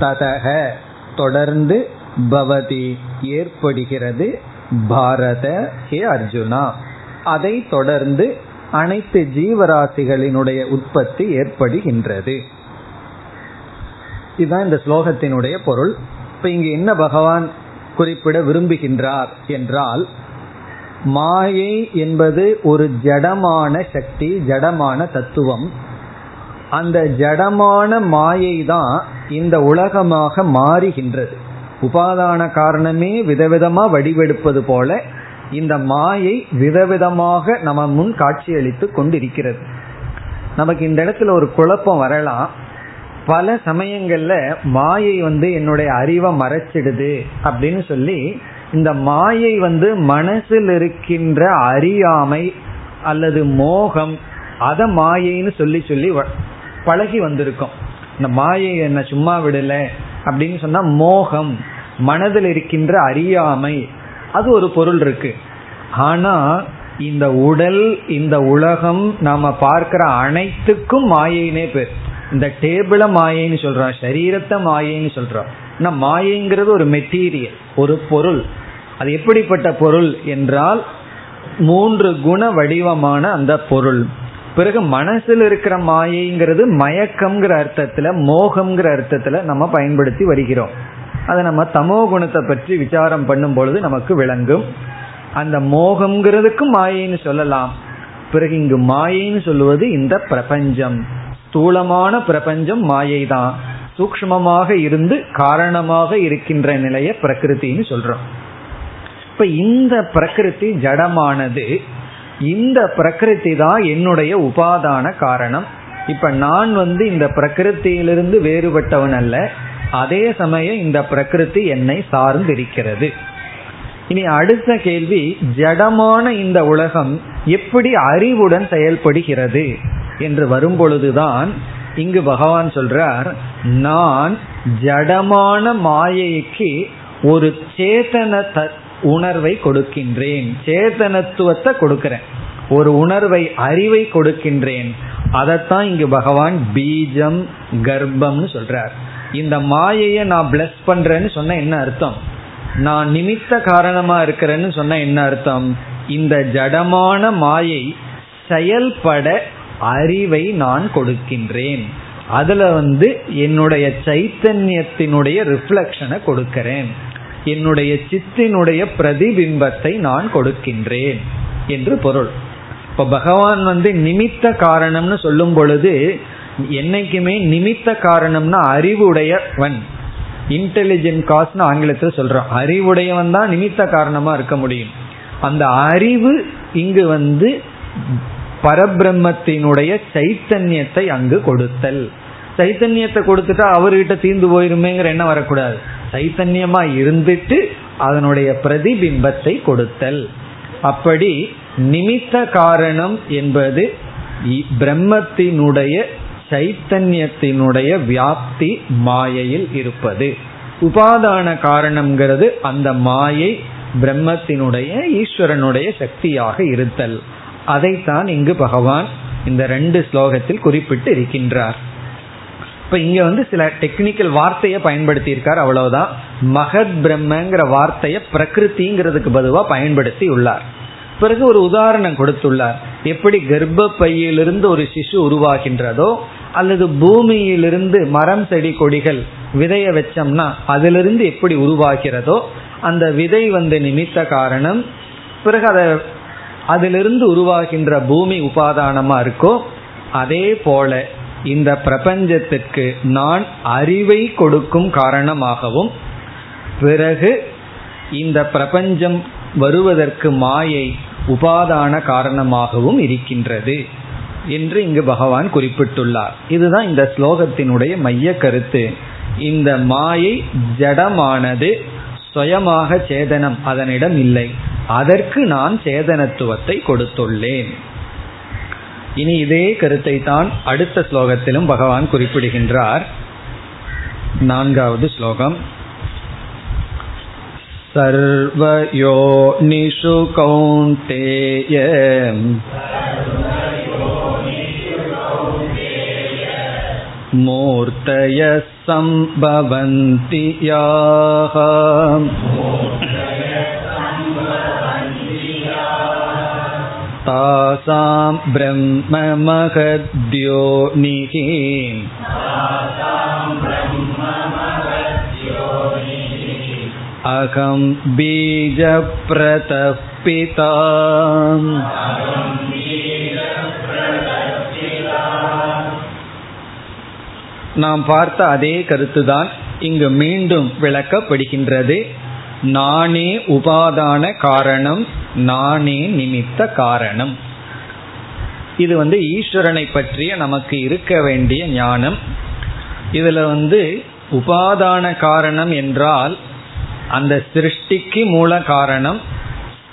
ததக. தொடர்ந்து பவதி ஏற்படுகிறது. பாரத ஹே அர்ஜுனா. அதை தொடர்ந்து அனைத்து ஜீவராசிகளினுடைய உற்பத்தி ஏற்படுகின்றது. இதுதான் இந்த ஸ்லோகத்தினுடைய பொருள். இப்ப இங்கு என்ன பகவான் குறிப்பிட விரும்புகின்றார் என்றால் மாயை என்பது ஒரு ஜடமான சக்தி ஜடமான தத்துவம். அந்த ஜடமான மாயை தான் இந்த உலகமாக மாறுகின்றது. உபாதான காரணமே விதவிதமா வடிவெடுப்பது போல இந்த மாயை விதவிதமாக நம்ம முன் காட்சியளித்து கொண்டிருக்கிறது. நமக்கு இந்த இடத்துல ஒரு குழப்பம் வரலாம். பல சமயங்கள்ல மாயை வந்து என்னுடைய அறிவை மறைச்சிடுது அப்படின்னு சொல்லி இந்த மாயை வந்து மனசில் இருக்கின்ற அறியாமை அல்லது மோகம் அத மாயைன்னு சொல்லி சொல்லி பழகி வந்திருக்கோம். இந்த மாயை என்ன சும்மா விடல அப்படின்னு சொன்னா மோகம் மனதில் இருக்கின்ற அறியாமை அது ஒரு பொருள் இருக்கு. ஆனா இந்த உடல் இந்த உலகம் நாம பார்க்கிற அனைத்துக்கும் மாயினே பேர். இந்த டேபிள மாயைன்னு சொல்றோம் சரீரத்தை மாயைன்னு சொல்றோம் ஆனா மாயைங்கிறது ஒரு மெட்டீரியல் ஒரு பொருள். அது எப்படிப்பட்ட பொருள் என்றால் மூன்று குண வடிவமான அந்த பொருள். பிறகு மனசில் இருக்கிற மாயைங்கிறது மயக்கம்ங்கிற அர்த்தத்துல மோகம்ங்கிற அர்த்தத்துல நம்ம பயன்படுத்தி வருகிறோம். அதை நம்ம தமோ குணத்தை பற்றி விசாரம் பண்ணும் பொழுது நமக்கு விளங்கும். அந்த மோகம்ங்கிறதுக்கும் மாயைன்னு சொல்லலாம். பிறகு இங்கு மாயைன்னு சொல்லுவது இந்த பிரபஞ்சம். ஸ்தூலமான பிரபஞ்சம் மாயை தான் சூக்மமாக இருந்து காரணமாக இருக்கின்ற நிலைய பிரகிருத்தின்னு சொல்றோம். இப்ப இந்த பிரகிருதி ஜடமானது இந்த பிரகிருதி தான் என்னுடைய உபாதான காரணம். இப்ப நான் வந்து இந்த பிரகிருத்தியிலிருந்து வேறுபட்டவன் அல்ல. அதே சமயம் இந்த பிரகிருதி என்னை சார்ந்து இருக்கிறது இனி அடுத்த கேள்வி ஜடமான இந்த உலகம் எப்படி அறிவுடன் செயல்படுகிறது என்று வரும்பொழுதுதான் இங்கு பகவான் சொல்றார் நான் ஜடமான மாயைக்கு ஒரு சேதன உணர்வை கொடுக்கின்றேன். சேதனத்துவத்தை கொடுக்கிறேன். ஒரு உணர்வை அறிவை கொடுக்கின்றேன். அதைத்தான் இங்கு பகவான் பீஜம் கர்ப்பம்னு சொல்றார். இந்த மாயையை நான் பிளஸ் பண்றேன்னு சொன்ன என்ன அர்த்தம்? நான் நிமித்த காரணமா இருக்கிறேன்னு சொன்ன என்ன அர்த்தம்? இந்த ஜடமான மாயை செயல்பட அறிவை நான் கொடுக்கின்றேன். அதுல வந்து என்னுடைய சைத்தன்யத்தினுடைய ரிஃப்ளக்ஷனை கொடுக்கிறேன். என்னுடைய சித்தினுடைய பிரதிபிம்பத்தை நான் கொடுக்கின்றேன் என்று பொருள். இப்ப பகவான் வந்து நிமித்த காரணம்னு சொல்லும் பொழுது என்னைக்குமே நிமித்த காரணம்னா அறிவுடையவன். இன்டெலிஜென்ட் காஸ்ட்னு ஆங்கிலத்தில் சொல்றோம். அறிவுடையவன் தான் நிமித்த காரணமா இருக்க முடியும். அந்த அறிவு இங்கு வந்து பரபிரம்மத்தினுடைய சைத்தன்யத்தை அங்கு கொடுத்தல். சைத்தன்யத்தை கொடுத்துட்டா அவர்கிட்ட தீர்ந்து போயிருமேங்கிற எண்ணம் வரக்கூடாது. சைத்தன்யமா இருந்துட்டு அதனுடைய பிரதிபிம்பத்தை கொடுத்தல். அப்படி நிமித்த காரணம் என்பது பிரம்மத்தினுடைய சைத்தன்யத்தினுடைய வியாப்தி மாயையில் இருப்பது. உபாதான காரணம்ங்கிறது அந்த மாயை பிரம்மத்தினுடைய ஈஸ்வரனுடைய சக்தியாக இருத்தல். அதைத்தான் இங்கு பகவான் இந்த ரெண்டு ஸ்லோகத்தில் குறிப்பிட்டு இருக்கின்றார். இப்ப இங்க வந்து சில டெக்னிக்கல் வார்த்தையை பயன்படுத்தி இருக்கார் அவ்வளவுதான். மகத் பிரம்மங்கிற வார்த்தையை பிரகிருதிங்கிறதுக்கு பதுவா பயன்படுத்தி உள்ளார் பிறகு ஒரு உதாரணம் கொடுத்துள்ளார். எப்படி கர்ப்ப பையிலிருந்து ஒரு சிசு உருவாகின்றதோ அல்லது பூமியிலிருந்து மரம் செடி கொடிகள் விதைய வச்சோம்னா அதிலிருந்து எப்படி உருவாகிறதோ அந்த விதை வந்து நிமித்த காரணம். பிறகு அதை அதிலிருந்து உருவாகின்ற பூமி உபாதானமா இருக்கோ அதே போல இந்த பிரபஞ்சத்திற்கு நான் அறிவை கொடுக்கும் காரணமாகவும் பிறகு இந்த பிரபஞ்சம் வருவதற்கு மாயை உபாதான காரணமாகவும் இருக்கின்றது என்று இங்கு பகவான் குறிப்பிட்டுள்ளார். இதுதான் இந்த ஸ்லோகத்தினுடைய மைய கருத்து. இந்த மாயை ஜடமானது சுயமாக சேதனம் அதனிடம் இல்லை. அதற்கு நான் சேதனத்துவத்தை கொடுத்துள்ளேன். இனி இதே கருத்தை தான் அடுத்த ஸ்லோகத்திலும் பகவான் குறிப்பிடுகின்றார் நான்காவது ஸ்லோகம் सर्वयोनिषु कौन्तेय मूर्तयः सम्भवन्ति याः तासां ब्रह्ममहद्योनिः अहं बीजप्रतः पिता நாம் பார்த்த அதே கருத்துதான் இங்கு மீண்டும் விளக்கப்படுகின்றது நானே உபாதான காரணம் நானே நிமித்த காரணம். இது வந்து ஈஸ்வரனை பற்றிய நமக்கு இருக்க வேண்டிய ஞானம். இதுல வந்து உபாதான காரணம் என்றால் அந்த சிருஷ்டிக்கு மூல காரணம்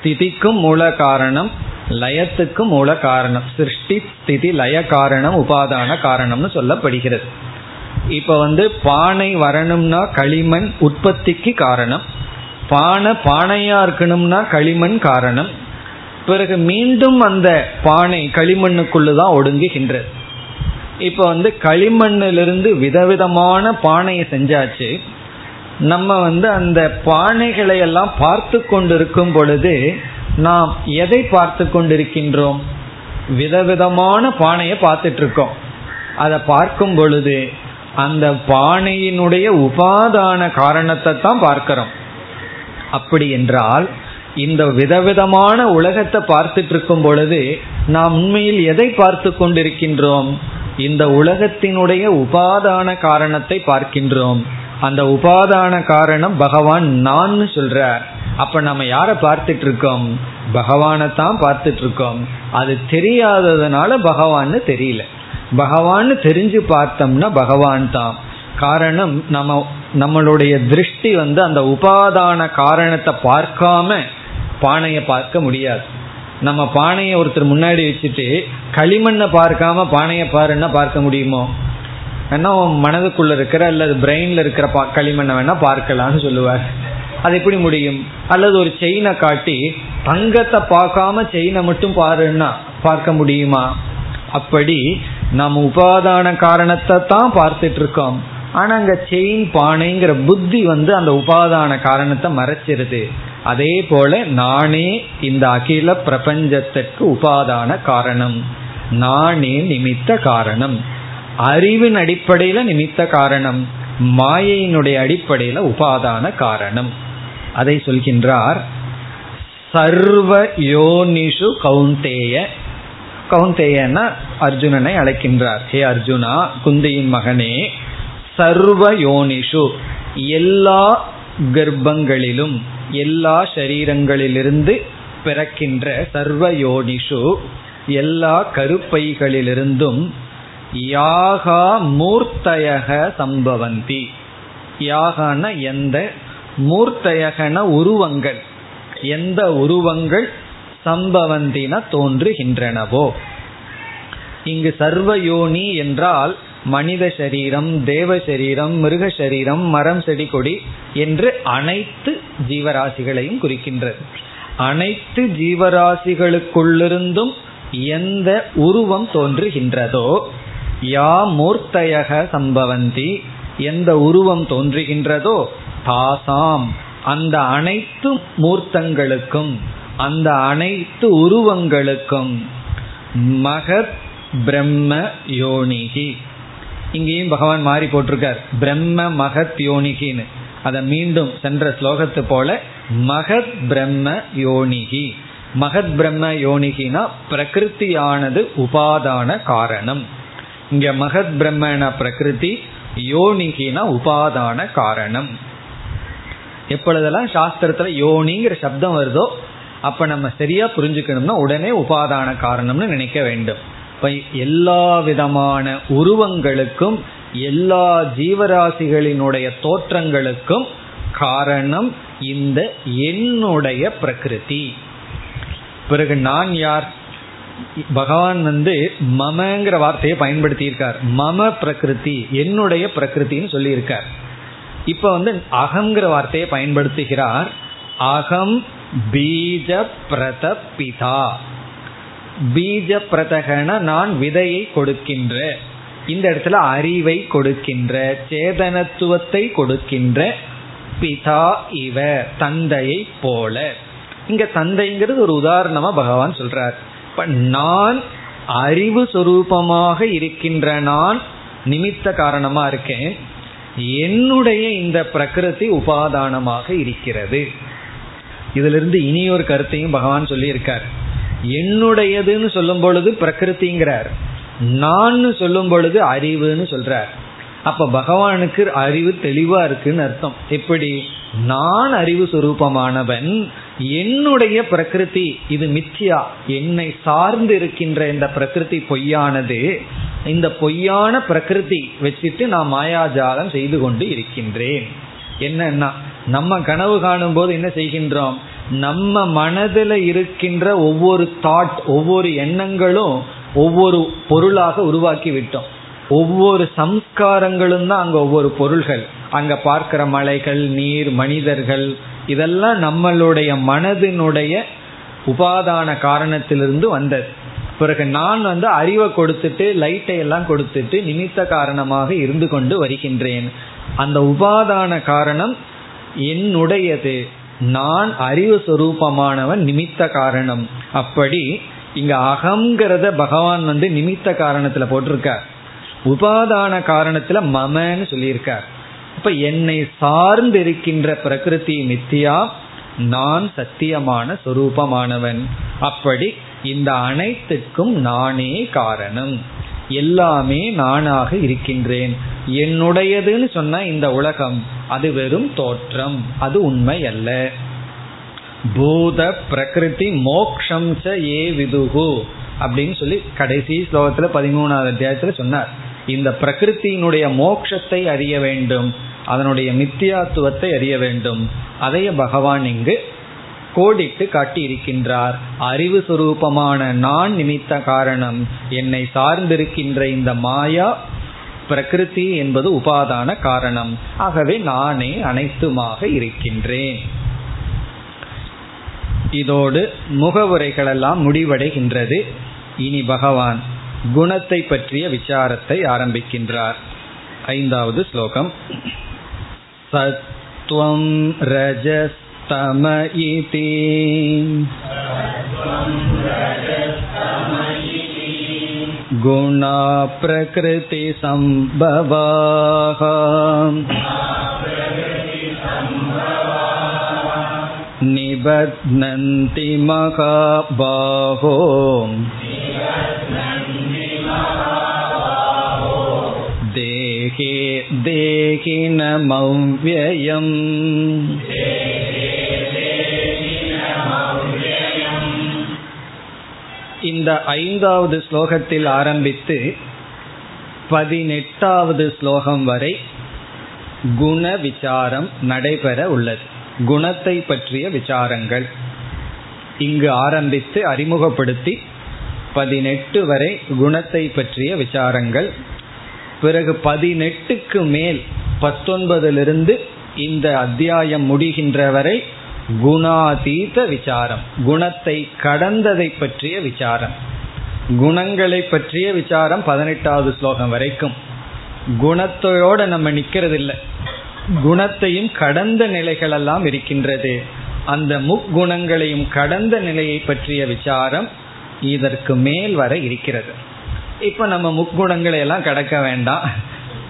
ஸ்திதிக்கும் மூல காரணம் லயத்துக்கும் மூல காரணம். சிருஷ்டி ஸ்திதி லய காரணம் உபாதான காரணம்னு சொல்லப்படுகிறது. இப்ப வந்து பானை வரணும்னா களிமண் உற்பத்திக்கு காரணம். பானை பானையா இருக்கணும்னா களிமண் காரணம். பிறகு மீண்டும் அந்த பானை களிமண்ணுக்குள்ளதான் ஒடுங்குகின்றது. இப்ப வந்து களிமண்ணிலிருந்து விதவிதமான பானையை செஞ்சாச்சு. நம்ம வந்து அந்த பானைகளை எல்லாம் பார்த்து கொண்டிருக்கும் பொழுது நாம் எதை பார்த்து கொண்டிருக்கின்றோம்? விதவிதமான பானையை பார்த்துட்டு இருக்கோம் அதை பார்க்கும் பொழுது அந்த பானையினுடைய உபாதான காரணத்தை தான் பார்க்கிறோம். அப்படி என்றால் இந்த விதவிதமான உலகத்தை பார்த்துட்டு இருக்கும் பொழுது நாம் உண்மையில் எதை பார்த்து கொண்டிருக்கின்றோம்? இந்த உலகத்தினுடைய உபாதான காரணத்தை பார்க்கின்றோம். அந்த உபாதான காரணம் பகவான் நான் சொல்றார். அப்ப நம்ம யார பார்த்துட்டு இருக்கோம் பகவானை தான் பார்த்துட்டு இருக்கோம் அது தெரியாததுனால பகவான்னு தெரியல. பகவான்னு தெரிஞ்சு பார்த்தோம்னா பகவான் தான். காரணம் நம்ம நம்மளுடைய திருஷ்டி வந்து அந்த உபாதான காரணத்தை பார்க்காம பானையை பார்க்க முடியாது. நம்ம பானையை ஒருத்தர் முன்னாடி வச்சுட்டு களிமண்ணை பார்க்காம பானையை பாருன்னா பார்க்க முடியுமோ? வேணா மனதுக்குள்ள இருக்கிற அல்லது பிரெயின்ல இருக்கிற பா களிமண்ணை வேணா பார்க்கலாம்னு சொல்லுவார். அது எப்படி முடியும்? அல்லது ஒரு செயினை காட்டி தங்கத்தை பார்க்காம செயினை மட்டும் பாருன்னா பார்க்க முடியுமா? அப்படி நம்ம உபாதான காரணத்தை தான் பார்த்துட்டு இருக்கோம். ஆனா அங்க செயின் பானைங்கிற புத்தி வந்து அந்த உபாதான காரணத்தை மறைச்சிருது. அதே போல நானே இந்த அகில பிரபஞ்சத்திற்கு உபாதான காரணம். நானே நிமித்த காரணம். அறிவின் அடிப்படையில நிமித்த காரணம். மாயையினுடைய அடிப்படையில உபாதான காரணம். அதை சொல்கின்றார் சர்வ யோனிஷு கவுந்தேய கவுந்தேயன்னா அர்ஜுனனை அழைக்கின்றார். ஹே அர்ஜுனா குந்தியின் மகனே சர்வ யோனிஷு எல்லா கர்ப்பங்களிலும் எல்லா சரீரங்களிலிருந்து பிறக்கின்ற சர்வ யோனிஷு எல்லா கருப்பைகளிலிருந்தும் யாகா மூர்த்தயக சம்பவந்தி. யாகான எந்த மூர்த்தயகன உருவங்கள் எந்த உருவங்கள் சம்பவந்தின தோன்றுகின்றனவோ. இங்கு சர்வயோனி என்றால் மனித சரீரம் தேவ சரீரம் மிருக சரீரம் மரம் செடி கொடி என்று அனைத்து ஜீவராசிகளையும் குறிக்கின்றது. அனைத்து ஜீவராசிகளுக்குள்ளிருந்தும் எந்த உருவம் தோன்றுகின்றதோ யா மூர்த்தயக சம்பவந்தி எந்த உருவம் தோன்றுகின்றதோ தாசாம். அந்த அனைத்து மூர்த்தங்களுக்கும் அந்த அனைத்து உருவங்களுக்கும் மகத் பிரம்ம யோனிகி. இங்கேயும் பகவான் மாறி போட்டிருக்கார். பிரம்ம மகத் யோனிகின்னு. அதை மீண்டும் சென்ற ஸ்லோகத்து போல மகத் பிரம்ம யோனிகி. மகத் பிரம்ம யோனிகினா பிரகிருத்தியானது உபாதான காரணம். இங்க மகத் பிரம்மன பிரகிருதி யோனிகினா உபாதான காரணம். எப்பொழுதெல்லாம் சாஸ்திரத்துல யோனிங்கிற சப்தம் வருதோ அப்ப நம்ம சரியா புரிஞ்சுக்கணும்னா உடனே உபாதான காரணம்னு நினைக்க வேண்டும். இப்ப எல்லா விதமான உருவங்களுக்கும் எல்லா ஜீவராசிகளினுடைய தோற்றங்களுக்கும் காரணம் இந்த என்னுடைய பிரகிருதி. பிறகு நான் யார்? பகவான் வந்து மமங்கிற வார்த்தையை பயன்படுத்தியிருக்கார். மம பிரகிருதி என்னுடைய பிரகிருத்தின்னு சொல்லியிருக்கார். இப்ப வந்து அகங்கிற வார்த்தையை பயன்படுத்துகிறார். அகம் பீஜ பிரத பிதா. பீஜ பிரதகன நான் விதையை கொடுக்கின்ற. இந்த இடத்துல அறிவை கொடுக்கின்ற சேதனத்துவத்தை கொடுக்கின்ற பிதா இவ தந்தையை போல. இங்க தந்தைங்கிறது ஒரு உதாரணமா பகவான் சொல்றார். இப்ப நான் அறிவு சொரூபமாக இருக்கின்ற நான் நிமித்த காரணமா இருக்கேன். என்னுடைய இந்த பிரகிருதி உபாதானமாக இருக்கிறது. இதிலிருந்து இனி ஒரு கருத்தையும் பகவான் சொல்லியிருக்கார். என்னுடையதுன்னு சொல்லும் பொழுது பிரகிருதிங்கிறார் நான் சொல்லும் பொழுது அறிவுன்னு சொல்றார். அப்ப பகவானுக்கு அறிவு தெளிவா இருக்குன்னு அர்த்தம். எப்படி? நான் அறிவு சுரூபமானவன் என்னுடைய பிரகிருதி இது மிச்சியா என்னை சார்ந்து இருக்கின்ற இந்த பிரகிருதி பொய்யானது இந்த பொய்யான பிரகிருதி வச்சுட்டு நான் மாயாஜாலம் செய்து கொண்டு இருக்கின்றேன். என்னன்னா நம்ம கனவு காணும் போது என்ன செய்கின்றோம்? நம்ம மனதில் இருக்கின்ற ஒவ்வொரு தாட் ஒவ்வொரு எண்ணங்களும் ஒவ்வொரு பொருளாக உருவாக்கி விட்டோம் ஒவ்வொரு சம்ஸ்காரங்களும் தான் அங்கே ஒவ்வொரு பொருள்கள். அங்கே பார்க்கிற மலைகள் நீர் மனிதர்கள் இதெல்லாம் நம்மளுடைய மனதினுடைய உபாதான காரணத்திலிருந்து வந்தது. பிறகு நான் வந்து அறிவை கொடுத்துட்டு லைட்டை எல்லாம் கொடுத்துட்டு நிமித்த காரணமாக இருந்து கொண்டு வருகின்றேன். அந்த உபாதான காரணம் என்னுடையது. நான் அறிவு சுரூபமானவன் நிமித்த காரணம். அப்படி இங்க அகங்கிறத பகவான் வந்து நிமித்த காரணத்துல போட்டிருக்கார். உபாதான காரணத்துல மமன்னு சொல்லியிருக்கார். இப்ப என்னை சார்ந்து இருக்கின்ற பிரகிருதி நித்தியா நான் சத்தியமான சொரூபமானவன். அப்படி இந்த அனைத்துக்கும் நானே காரணம். எல்லாமே நானாக இருக்கின்றேன். என்னுடையதுன்னு சொன்ன இந்த உலகம் அது வெறும் தோற்றம் அது உண்மை அல்ல. பூத பிரகிருதி மோக்ஷம் ச ஏ விதுகு அப்படின்னு சொல்லி கடைசி ஸ்லோகத்துல பதிமூணாவது அத்தியாயத்துல சொன்னார். இந்த பிரகிருத்தியினுடைய மோக்ஷத்தை அறிய வேண்டும் அதனுடைய மித்தியாத்துவத்தை அறிய வேண்டும். அதைய பகவான் இங்கு கோடிட்டு காட்டி இருக்கின்றார் அறிவு சுரூபமான நான் நிமித்த காரணம். என்னை சார்ந்திருக்கின்ற இந்த மாயா பிரகிருதி என்பது உபாதான காரணம். ஆகவே நானே அனைத்துமாக இருக்கின்றேன். இதோடு முகவுரைகளெல்லாம் முடிவடைகின்றது. இனி பகவான் குணத்தை பற்றிய விசாரத்தை ஆரம்பிக்கின்றார். ஐந்தாவது ஸ்லோகம். சத்வம் तम इति गुणा प्रकृतिसम्भवाः निबध्नन्ति महाबाहो देहे देहिनमव्ययम् இந்த ஐந்தாவது ஸ்லோகத்தில் ஆரம்பித்து பதினெட்டாவது ஸ்லோகம் வரை குண விசாரம் நடைபெற உள்ளது. குணத்தை பற்றிய விசாரங்கள். இங்கு ஆரம்பித்து அறிமுகப்படுத்தி பதினெட்டு வரை குணத்தை பற்றிய விசாரங்கள். பிறகு பதினெட்டுக்கு மேல் பத்தொன்பதிலிருந்து இந்த அத்தியாயம் முடிகின்ற வரை குணாதீத விசாரம். குணத்தை கடந்ததை பற்றிய விசாரம். குணங்களை பற்றிய விசாரம் பதினெட்டாவது ஸ்லோகம் வரைக்கும். குணத்தோட நம்ம நிக்கிறது இல்லை குணத்தையும் கடந்த நிலைகள் எல்லாம் இருக்கின்றது. அந்த முக்குணங்களையும் கடந்த நிலையை பற்றிய விசாரம் இதற்கு மேல் வர இருக்கிறது. இப்ப நம்ம முக்குணங்களை எல்லாம் கடக்க வேண்டாம்.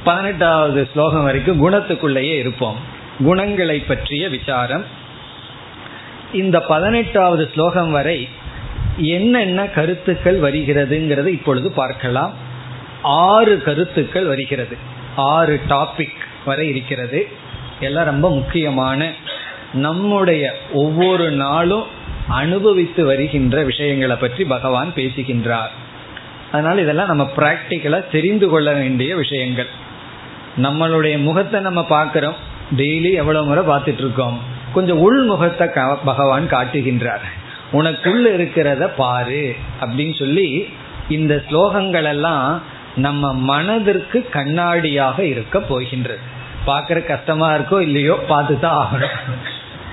பதினெட்டாவது ஸ்லோகம் வரைக்கும் குணத்துக்குள்ளேயே இருப்போம். குணங்களை பற்றிய விசாரம். இந்த பதினெட்டாவது ஸ்லோகம் வரை என்னென்ன கருத்துக்கள் வருகிறதுங்கிறது இப்பொழுது பார்க்கலாம். ஆறு கருத்துக்கள் வருகிறது. ஆறு டாபிக் வரை இருக்கிறது. எல்லாம் ரொம்ப முக்கியமான நம்முடைய ஒவ்வொரு நாளும் அனுபவித்து வருகின்ற விஷயங்களை பற்றி பகவான் பேசுகின்றார். அதனால் இதெல்லாம் நம்ம ப்ராக்டிக்கலாக தெரிந்து கொள்ள வேண்டிய விஷயங்கள். நம்மளுடைய முகத்தை நம்ம பார்க்குறோம். டெய்லி எவ்வளோ முறை பார்த்துட்டு இருக்கோம். கொஞ்சம் உள்முகத்தை பகவான் காட்டுகின்றார். உனக்குள்ள இருக்கிறத பாரு அப்படின்னு சொல்லி இந்த ஸ்லோகங்கள் எல்லாம் நம்ம மனதிற்கு கண்ணாடியாக இருக்க போகின்றது. பார்க்குற கஷ்டமா இருக்கோ இல்லையோ பார்த்து தான் ஆகணும்.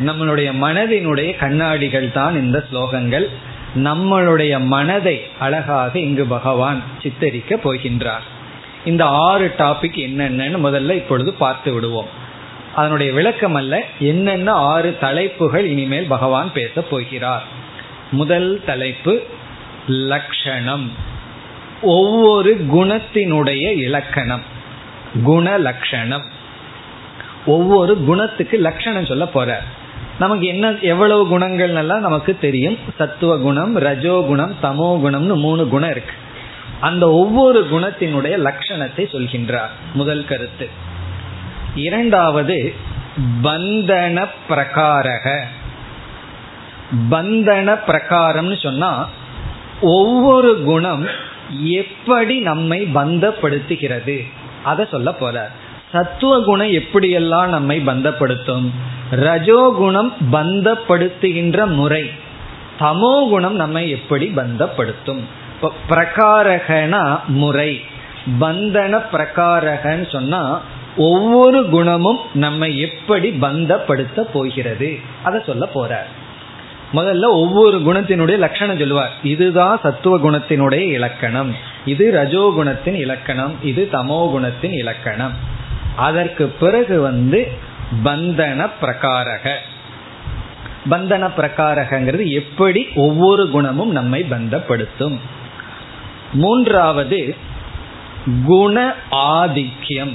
நம்மளுடைய மனதினுடைய கண்ணாடிகள் தான் இந்த ஸ்லோகங்கள். நம்மளுடைய மனதை அழகாக இங்கு பகவான் சித்தரிக்க போகின்றார். இந்த ஆறு டாபிக் என்னென்னு முதல்ல இப்பொழுது பார்த்து விடுவோம். அதனுடைய விளக்கம் அல்ல என்னென்ன ஆறு தலைப்புகள் இனிமேல் பகவான் பேச போகிறார். முதல் தலைப்பு லக்ஷணம். ஒவ்வொரு குணத்தினுடைய இலக்கணம். குண லட்சணம் ஒவ்வொரு குணத்துக்கு லட்சணம் சொல்ல போற. நமக்கு என்ன எவ்வளவு குணங்கள் எல்லாம் நமக்கு தெரியும்? சத்துவ குணம் ரஜோ குணம் தமோ குணம்னு மூணு குணம் இருக்கு. அந்த ஒவ்வொரு குணத்தினுடைய லட்சணத்தை சொல்கின்றார். முதல் கருத்து. இரண்டாவது பந்தன பிரகாரக. பந்தன பிரகாரம்னு சொன்னா ஒவ்வொரு குணம் எப்படி நம்மை பந்தப்படுத்துகிறது. அதை சொல்ல போற. சத்துவ குணம் எப்படியெல்லாம் நம்மை பந்தப்படுத்தும்? ரஜோகுணம் பந்தப்படுத்துகின்ற முறை. தமோ குணம் நம்மை எப்படி பந்தப்படுத்தும்? பிரகாரகனா முறை. பந்தன பிரகாரகன்னு சொன்னா ஒவ்வொரு குணமும் நம்மை எப்படி பந்தப்படுத்த போகிறது? அதை சொல்ல போறார். முதல்ல ஒவ்வொரு குணத்தினுடைய லட்சணம் சொல்லுவார். இதுதான் சத்துவ குணத்தினுடைய இலக்கணம். இது ரஜோகுணத்தின் இலக்கணம். இது தமோ குணத்தின் இலக்கணம். அதற்கு பிறகு வந்து பந்தன பிரகாரக. பந்தன பிரகாரகங்கிறது எப்படி ஒவ்வொரு குணமும் நம்மை பந்தப்படுத்தும்? மூன்றாவது குண ஆதிக்கியம்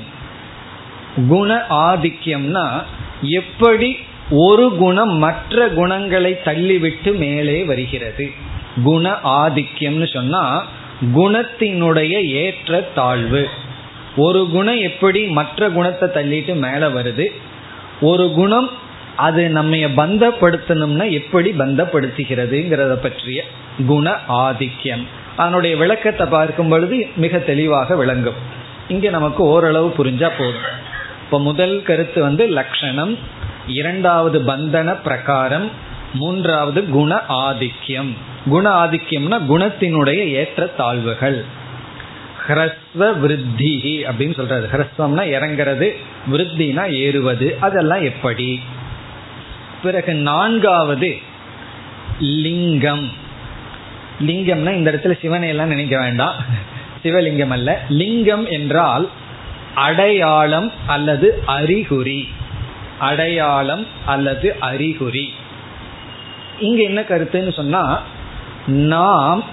குண ஆதிக்கியம்னா எப்படி ஒரு குணம் மற்ற குணங்களை தள்ளிவிட்டு மேலே வருகிறது. குண ஆதிக்கியம்னு சொன்னா குணத்தினுடைய ஏற்ற தாழ்வு. ஒரு குணம் எப்படி மற்ற குணத்தை தள்ளிட்டு மேலே வருது? ஒரு குணம் அது நம்ம பந்தப்படுத்தணும்னா எப்படி பந்தப்படுத்துகிறதுங்கிறத பற்றிய குண ஆதிக்கியம் அதனுடைய விளக்கத்தை பார்க்கும் பொழுது மிக தெளிவாக விளங்கும். இங்கே நமக்கு ஓரளவு புரிஞ்சா போதும். இப்போ முதல் கருத்து வந்து லட்சணம் இரண்டாவது பந்தன பிரகாரம் மூன்றாவது குண ஆதிக்கியம் குண ஆதிக்கியம்னா குணத்தினுடைய ஏற்ற தாழ்வுகள். ஹ்ரஸ்வ விருத்தி அப்படின்னு சொல்றது ஹ்ரஸ்வம்னா இறங்கிறது விருத்தினா ஏறுவது அதெல்லாம் எப்படி? பிறகு நான்காவது லிங்கம். லிங்கம்னா இந்த இடத்துல சிவனை எல்லாம் நினைக்க வேண்டாம். சிவலிங்கம் அல்ல. லிங்கம் என்றால் அடையாளம் அல்லது அறிகுறி. அடையாளம் அல்லது அறிகுறி. இங்க என்ன கருத்துன்னு சொன்னா நாம்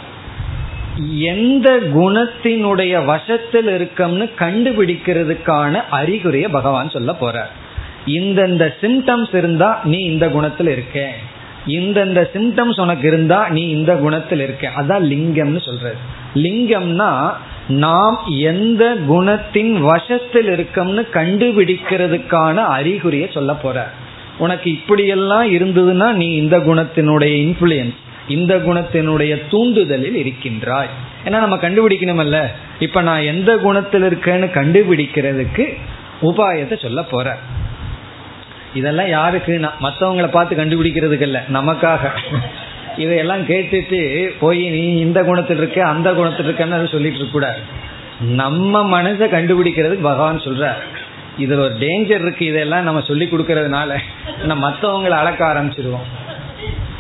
எந்த குணத்தினுடைய வசத்தில் இருக்கோம்னு கண்டுபிடிக்கிறதுக்கான அறிகுறியை பகவான் சொல்ல போறார். இந்தந்த சிம்டம்ஸ் இருந்தா நீ இந்த குணத்தில் இருக்க. இந்தந்த சிம்டம்ஸ் உனக்கு இருந்தா நீ இந்த குணத்தில் இருக்க. அதான் லிங்கம்னு சொல்றது. லிங்கம்னா நாம் எந்த குணத்தின் வசத்தில் இருக்கோம்னு கண்டுபிடிக்கிறதுக்கான அறிகுறிய சொல்ல போற. உனக்கு இப்படியெல்லாம் இருந்ததுன்னா நீ இந்த குணத்தினுடைய இன்ஃபுளுயன்ஸ் இந்த குணத்தினுடைய தூண்டுதலில் இருக்கின்றாய். ஏன்னா நம்ம கண்டுபிடிக்கணுமல்ல. இப்ப நான் எந்த குணத்தில் இருக்கேன்னு கண்டுபிடிக்கிறதுக்கு உபாயத்தை சொல்ல போற. இதெல்லாம் யாருக்கு? மற்றவங்களை பார்த்து கண்டுபிடிக்கிறதுக்கு இல்லை. நமக்காக. இதையெல்லாம் கேட்டுட்டு போய் நீ இந்த குணத்தில் இருக்க அந்த குணத்தில் இருக்கன்னு சொல்லிட்டு இருக்க கூடாது. நம்ம மனசை கண்டுபிடிக்கிறதுக்கு பகவான் சொல்றார். இதுல ஒரு டேஞ்சர் இருக்கு இதெல்லாம் நம்ம சொல்லி கொடுக்கறதுனால. நம்ம மற்றவங்களை அளக்க ஆரம்பிச்சிருவோம்.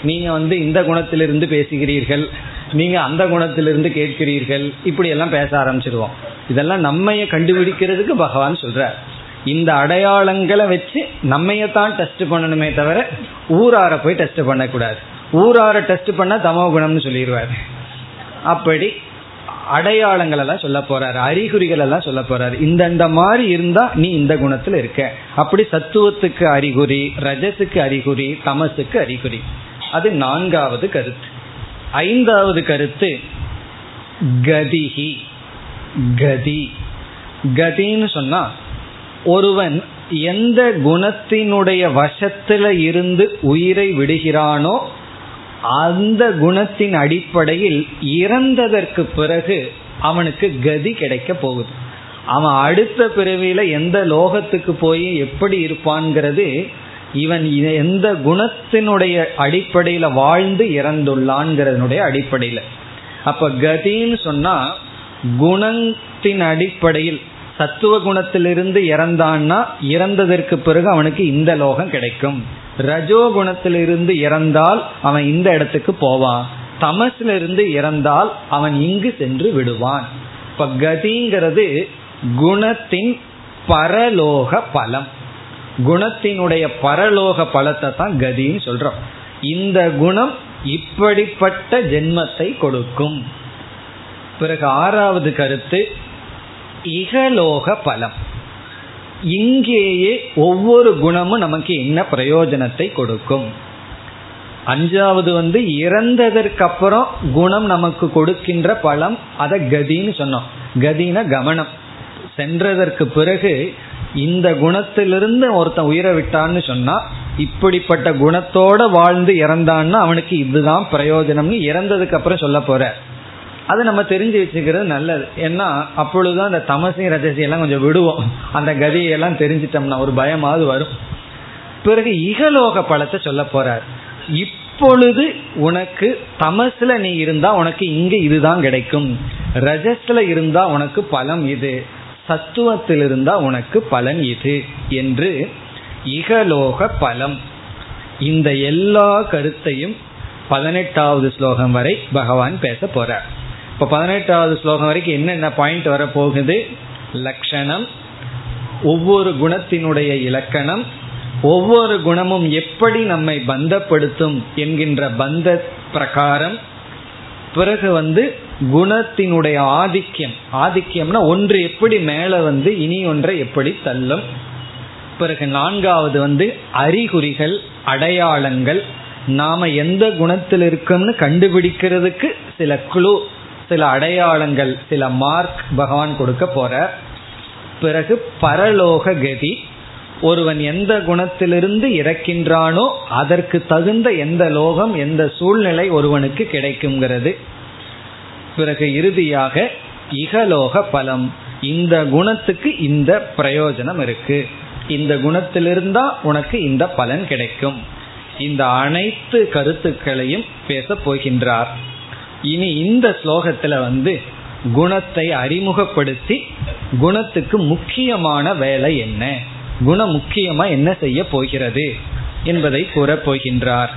நீங்க வந்து இந்த குணத்திலிருந்து பேசுகிறீர்கள் நீங்க அந்த குணத்திலிருந்து கேட்கிறீர்கள் இப்படி எல்லாம் பேச ஆரம்பிச்சிருவோம். இதெல்லாம் நம்மைய கண்டுபிடிக்கிறதுக்கு பகவான் சொல்றார். இந்த அடையாளங்களை வச்சு நம்மையத்தான் டெஸ்ட் பண்ணணுமே தவிர ஊரார போய் டெஸ்ட் பண்ணக்கூடாது. ஊரார டெஸ்ட் பண்ணா தமோ குணம்னு சொல்லிடுவார் அப்படி அடையாளங்கள் எல்லாம் சொல்ல போறாரு அறிகுறிகள் எல்லாம் சொல்ல போறாரு. இந்தந்த மாதிரி இருந்தா நீ இந்த குணத்துல இருக்க. அப்படி சத்துவத்துக்கு அறிகுறி ரஜத்துக்கு அறிகுறி தமசுக்கு அறிகுறி. அது நான்காவது கருத்து. ஐந்தாவது கருத்து கதிஹி. கதி. கதின்னு சொன்னா ஒருவன் எந்த குணத்தினுடைய வசத்துல இருந்து உயிரை விடுகிறானோ அந்த குணத்தின் அடிப்படையில் இறந்ததற்கு பிறகு அவனுக்கு கதி கிடைக்க போகுது. அவன் அடுத்த பிறவியில எந்த லோகத்துக்கு போய் எப்படி இருப்பான்ங்கிறது இவன் எந்த குணத்தினுடைய அடிப்படையில வாழ்ந்து இறந்துள்ளான்ங்கிறதனுடைய அடிப்படையில. அப்ப கதின்னு சொன்னா குணத்தின் அடிப்படையில் சத்துவ குணத்திலிருந்து இறந்தான்னா இறந்ததற்கு பிறகு அவனுக்கு இந்த லோகம் கிடைக்கும். ரஜோ குணத்திலிருந்து இறந்தால் அவன் இந்த இடத்துக்கு போவான். தமசிலிருந்து இறந்தால் அவன் இங்கு சென்று விடுவான். இப்ப கதிங்கிறது குணத்தின் பரலோக பலம். குணத்தினுடைய பரலோக பலத்தை தான் கதின்னு சொல்றோம். இந்த குணம் இப்படிப்பட்ட ஜென்மத்தை கொடுக்கும். பிறகு ஆறாவது கருத்து இகலோக பலம் இங்கேயே ஒவ்வொரு குணமும் நமக்கு என்ன பிரயோஜனத்தை கொடுக்கும்? அஞ்சாவது வந்து இறந்ததற்கு அப்புறம் குணம் நமக்கு கொடுக்கின்ற பலம் அதை கதின்னு சொன்னோம். கதின கவனம். சென்றதற்கு பிறகு இந்த குணத்திலிருந்து ஒருத்தன் உயிரை விட்டான்னு சொன்னா இப்படிப்பட்ட குணத்தோட வாழ்ந்து இறந்தான்னா அவனுக்கு இதுதான் பிரயோஜனம்னு இறந்ததுக்கு அப்புறம் சொல்ல போற. அதை நம்ம தெரிஞ்சு வச்சுக்கிறது நல்லது. ஏன்னா அப்பொழுதுதான் அந்த தமசி ரஜசியெல்லாம் கொஞ்சம் விடுவோம். அந்த கதியெல்லாம் தெரிஞ்சிட்டோம்னா ஒரு பயமாவது வரும். பிறகு இகலோக பழத்தை சொல்ல போறார். இப்பொழுது உனக்கு தமசுல நீ இருந்தா உனக்கு இங்க இதுதான் கிடைக்கும். ரஜஸ்ல இருந்தா உனக்கு பலம் இது. சத்துவத்தில் இருந்தா உனக்கு பலன் இது என்று இகலோக பலம். இந்த எல்லா கருத்தையும் பதினெட்டாவது ஸ்லோகம் வரை பகவான் பேச போறார். இப்ப பதினெட்டாவது ஸ்லோகம் வரைக்கும் என்னென்ன பாயிண்ட் வரப்போகுது? லட்சணம் ஒவ்வொரு குணத்தினுடைய இலக்கணம் ஒவ்வொரு குணமும் எப்படி நம்மை பந்தப்படுத்தும் என்கின்ற பந்த பிரகாரம். பிறகு வந்து குணத்தினுடைய ஆதிக்கியம் ஆதிக்கியம்னா ஒன்று எப்படி மேலே வந்து இனி ஒன்றை எப்படி தள்ளும். பிறகு நான்காவது வந்து அறிகுறிகள் அடையாளங்கள். நாம எந்த குணத்தில் இருக்கோம்னு கண்டுபிடிக்கிறதுக்கு சில குழு சில அடையாளங்கள் சில மார்க் பகவான் கொடுக்க போற. பிறகு பரலோக கதி ஒருவன் எந்த குணத்திலிருந்து இறக்கின்றானோ அதற்கு தகுந்த எந்த லோகம் எந்த சூழ்நிலை ஒருவனுக்கு கிடைக்குங்கிறது பிறகு இறுதியாக இகலோக பலம். இந்த குணத்துக்கு இந்த பிரயோஜனம் இருக்கு. இந்த குணத்திலிருந்தா உனக்கு இந்த பலன் கிடைக்கும். இந்த அனைத்து கருத்துக்களையும் பேச போகின்றார். இனி இந்த ஸ்லோகத்துல வந்து குணத்தை அறிமுகப்படுத்தி குணத்துக்கு முக்கியமான வேலை என்ன? குணம் முக்கியமா என்ன செய்ய போகிறது என்பதை கூறப் போகின்றார்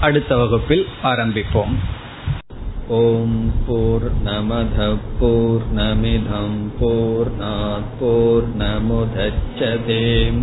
அடுத்த வகுப்பில் ஆரம்பிப்போம். ஓம் போர் நமத போர் நமிதம் போர் நமுதச்சதேம்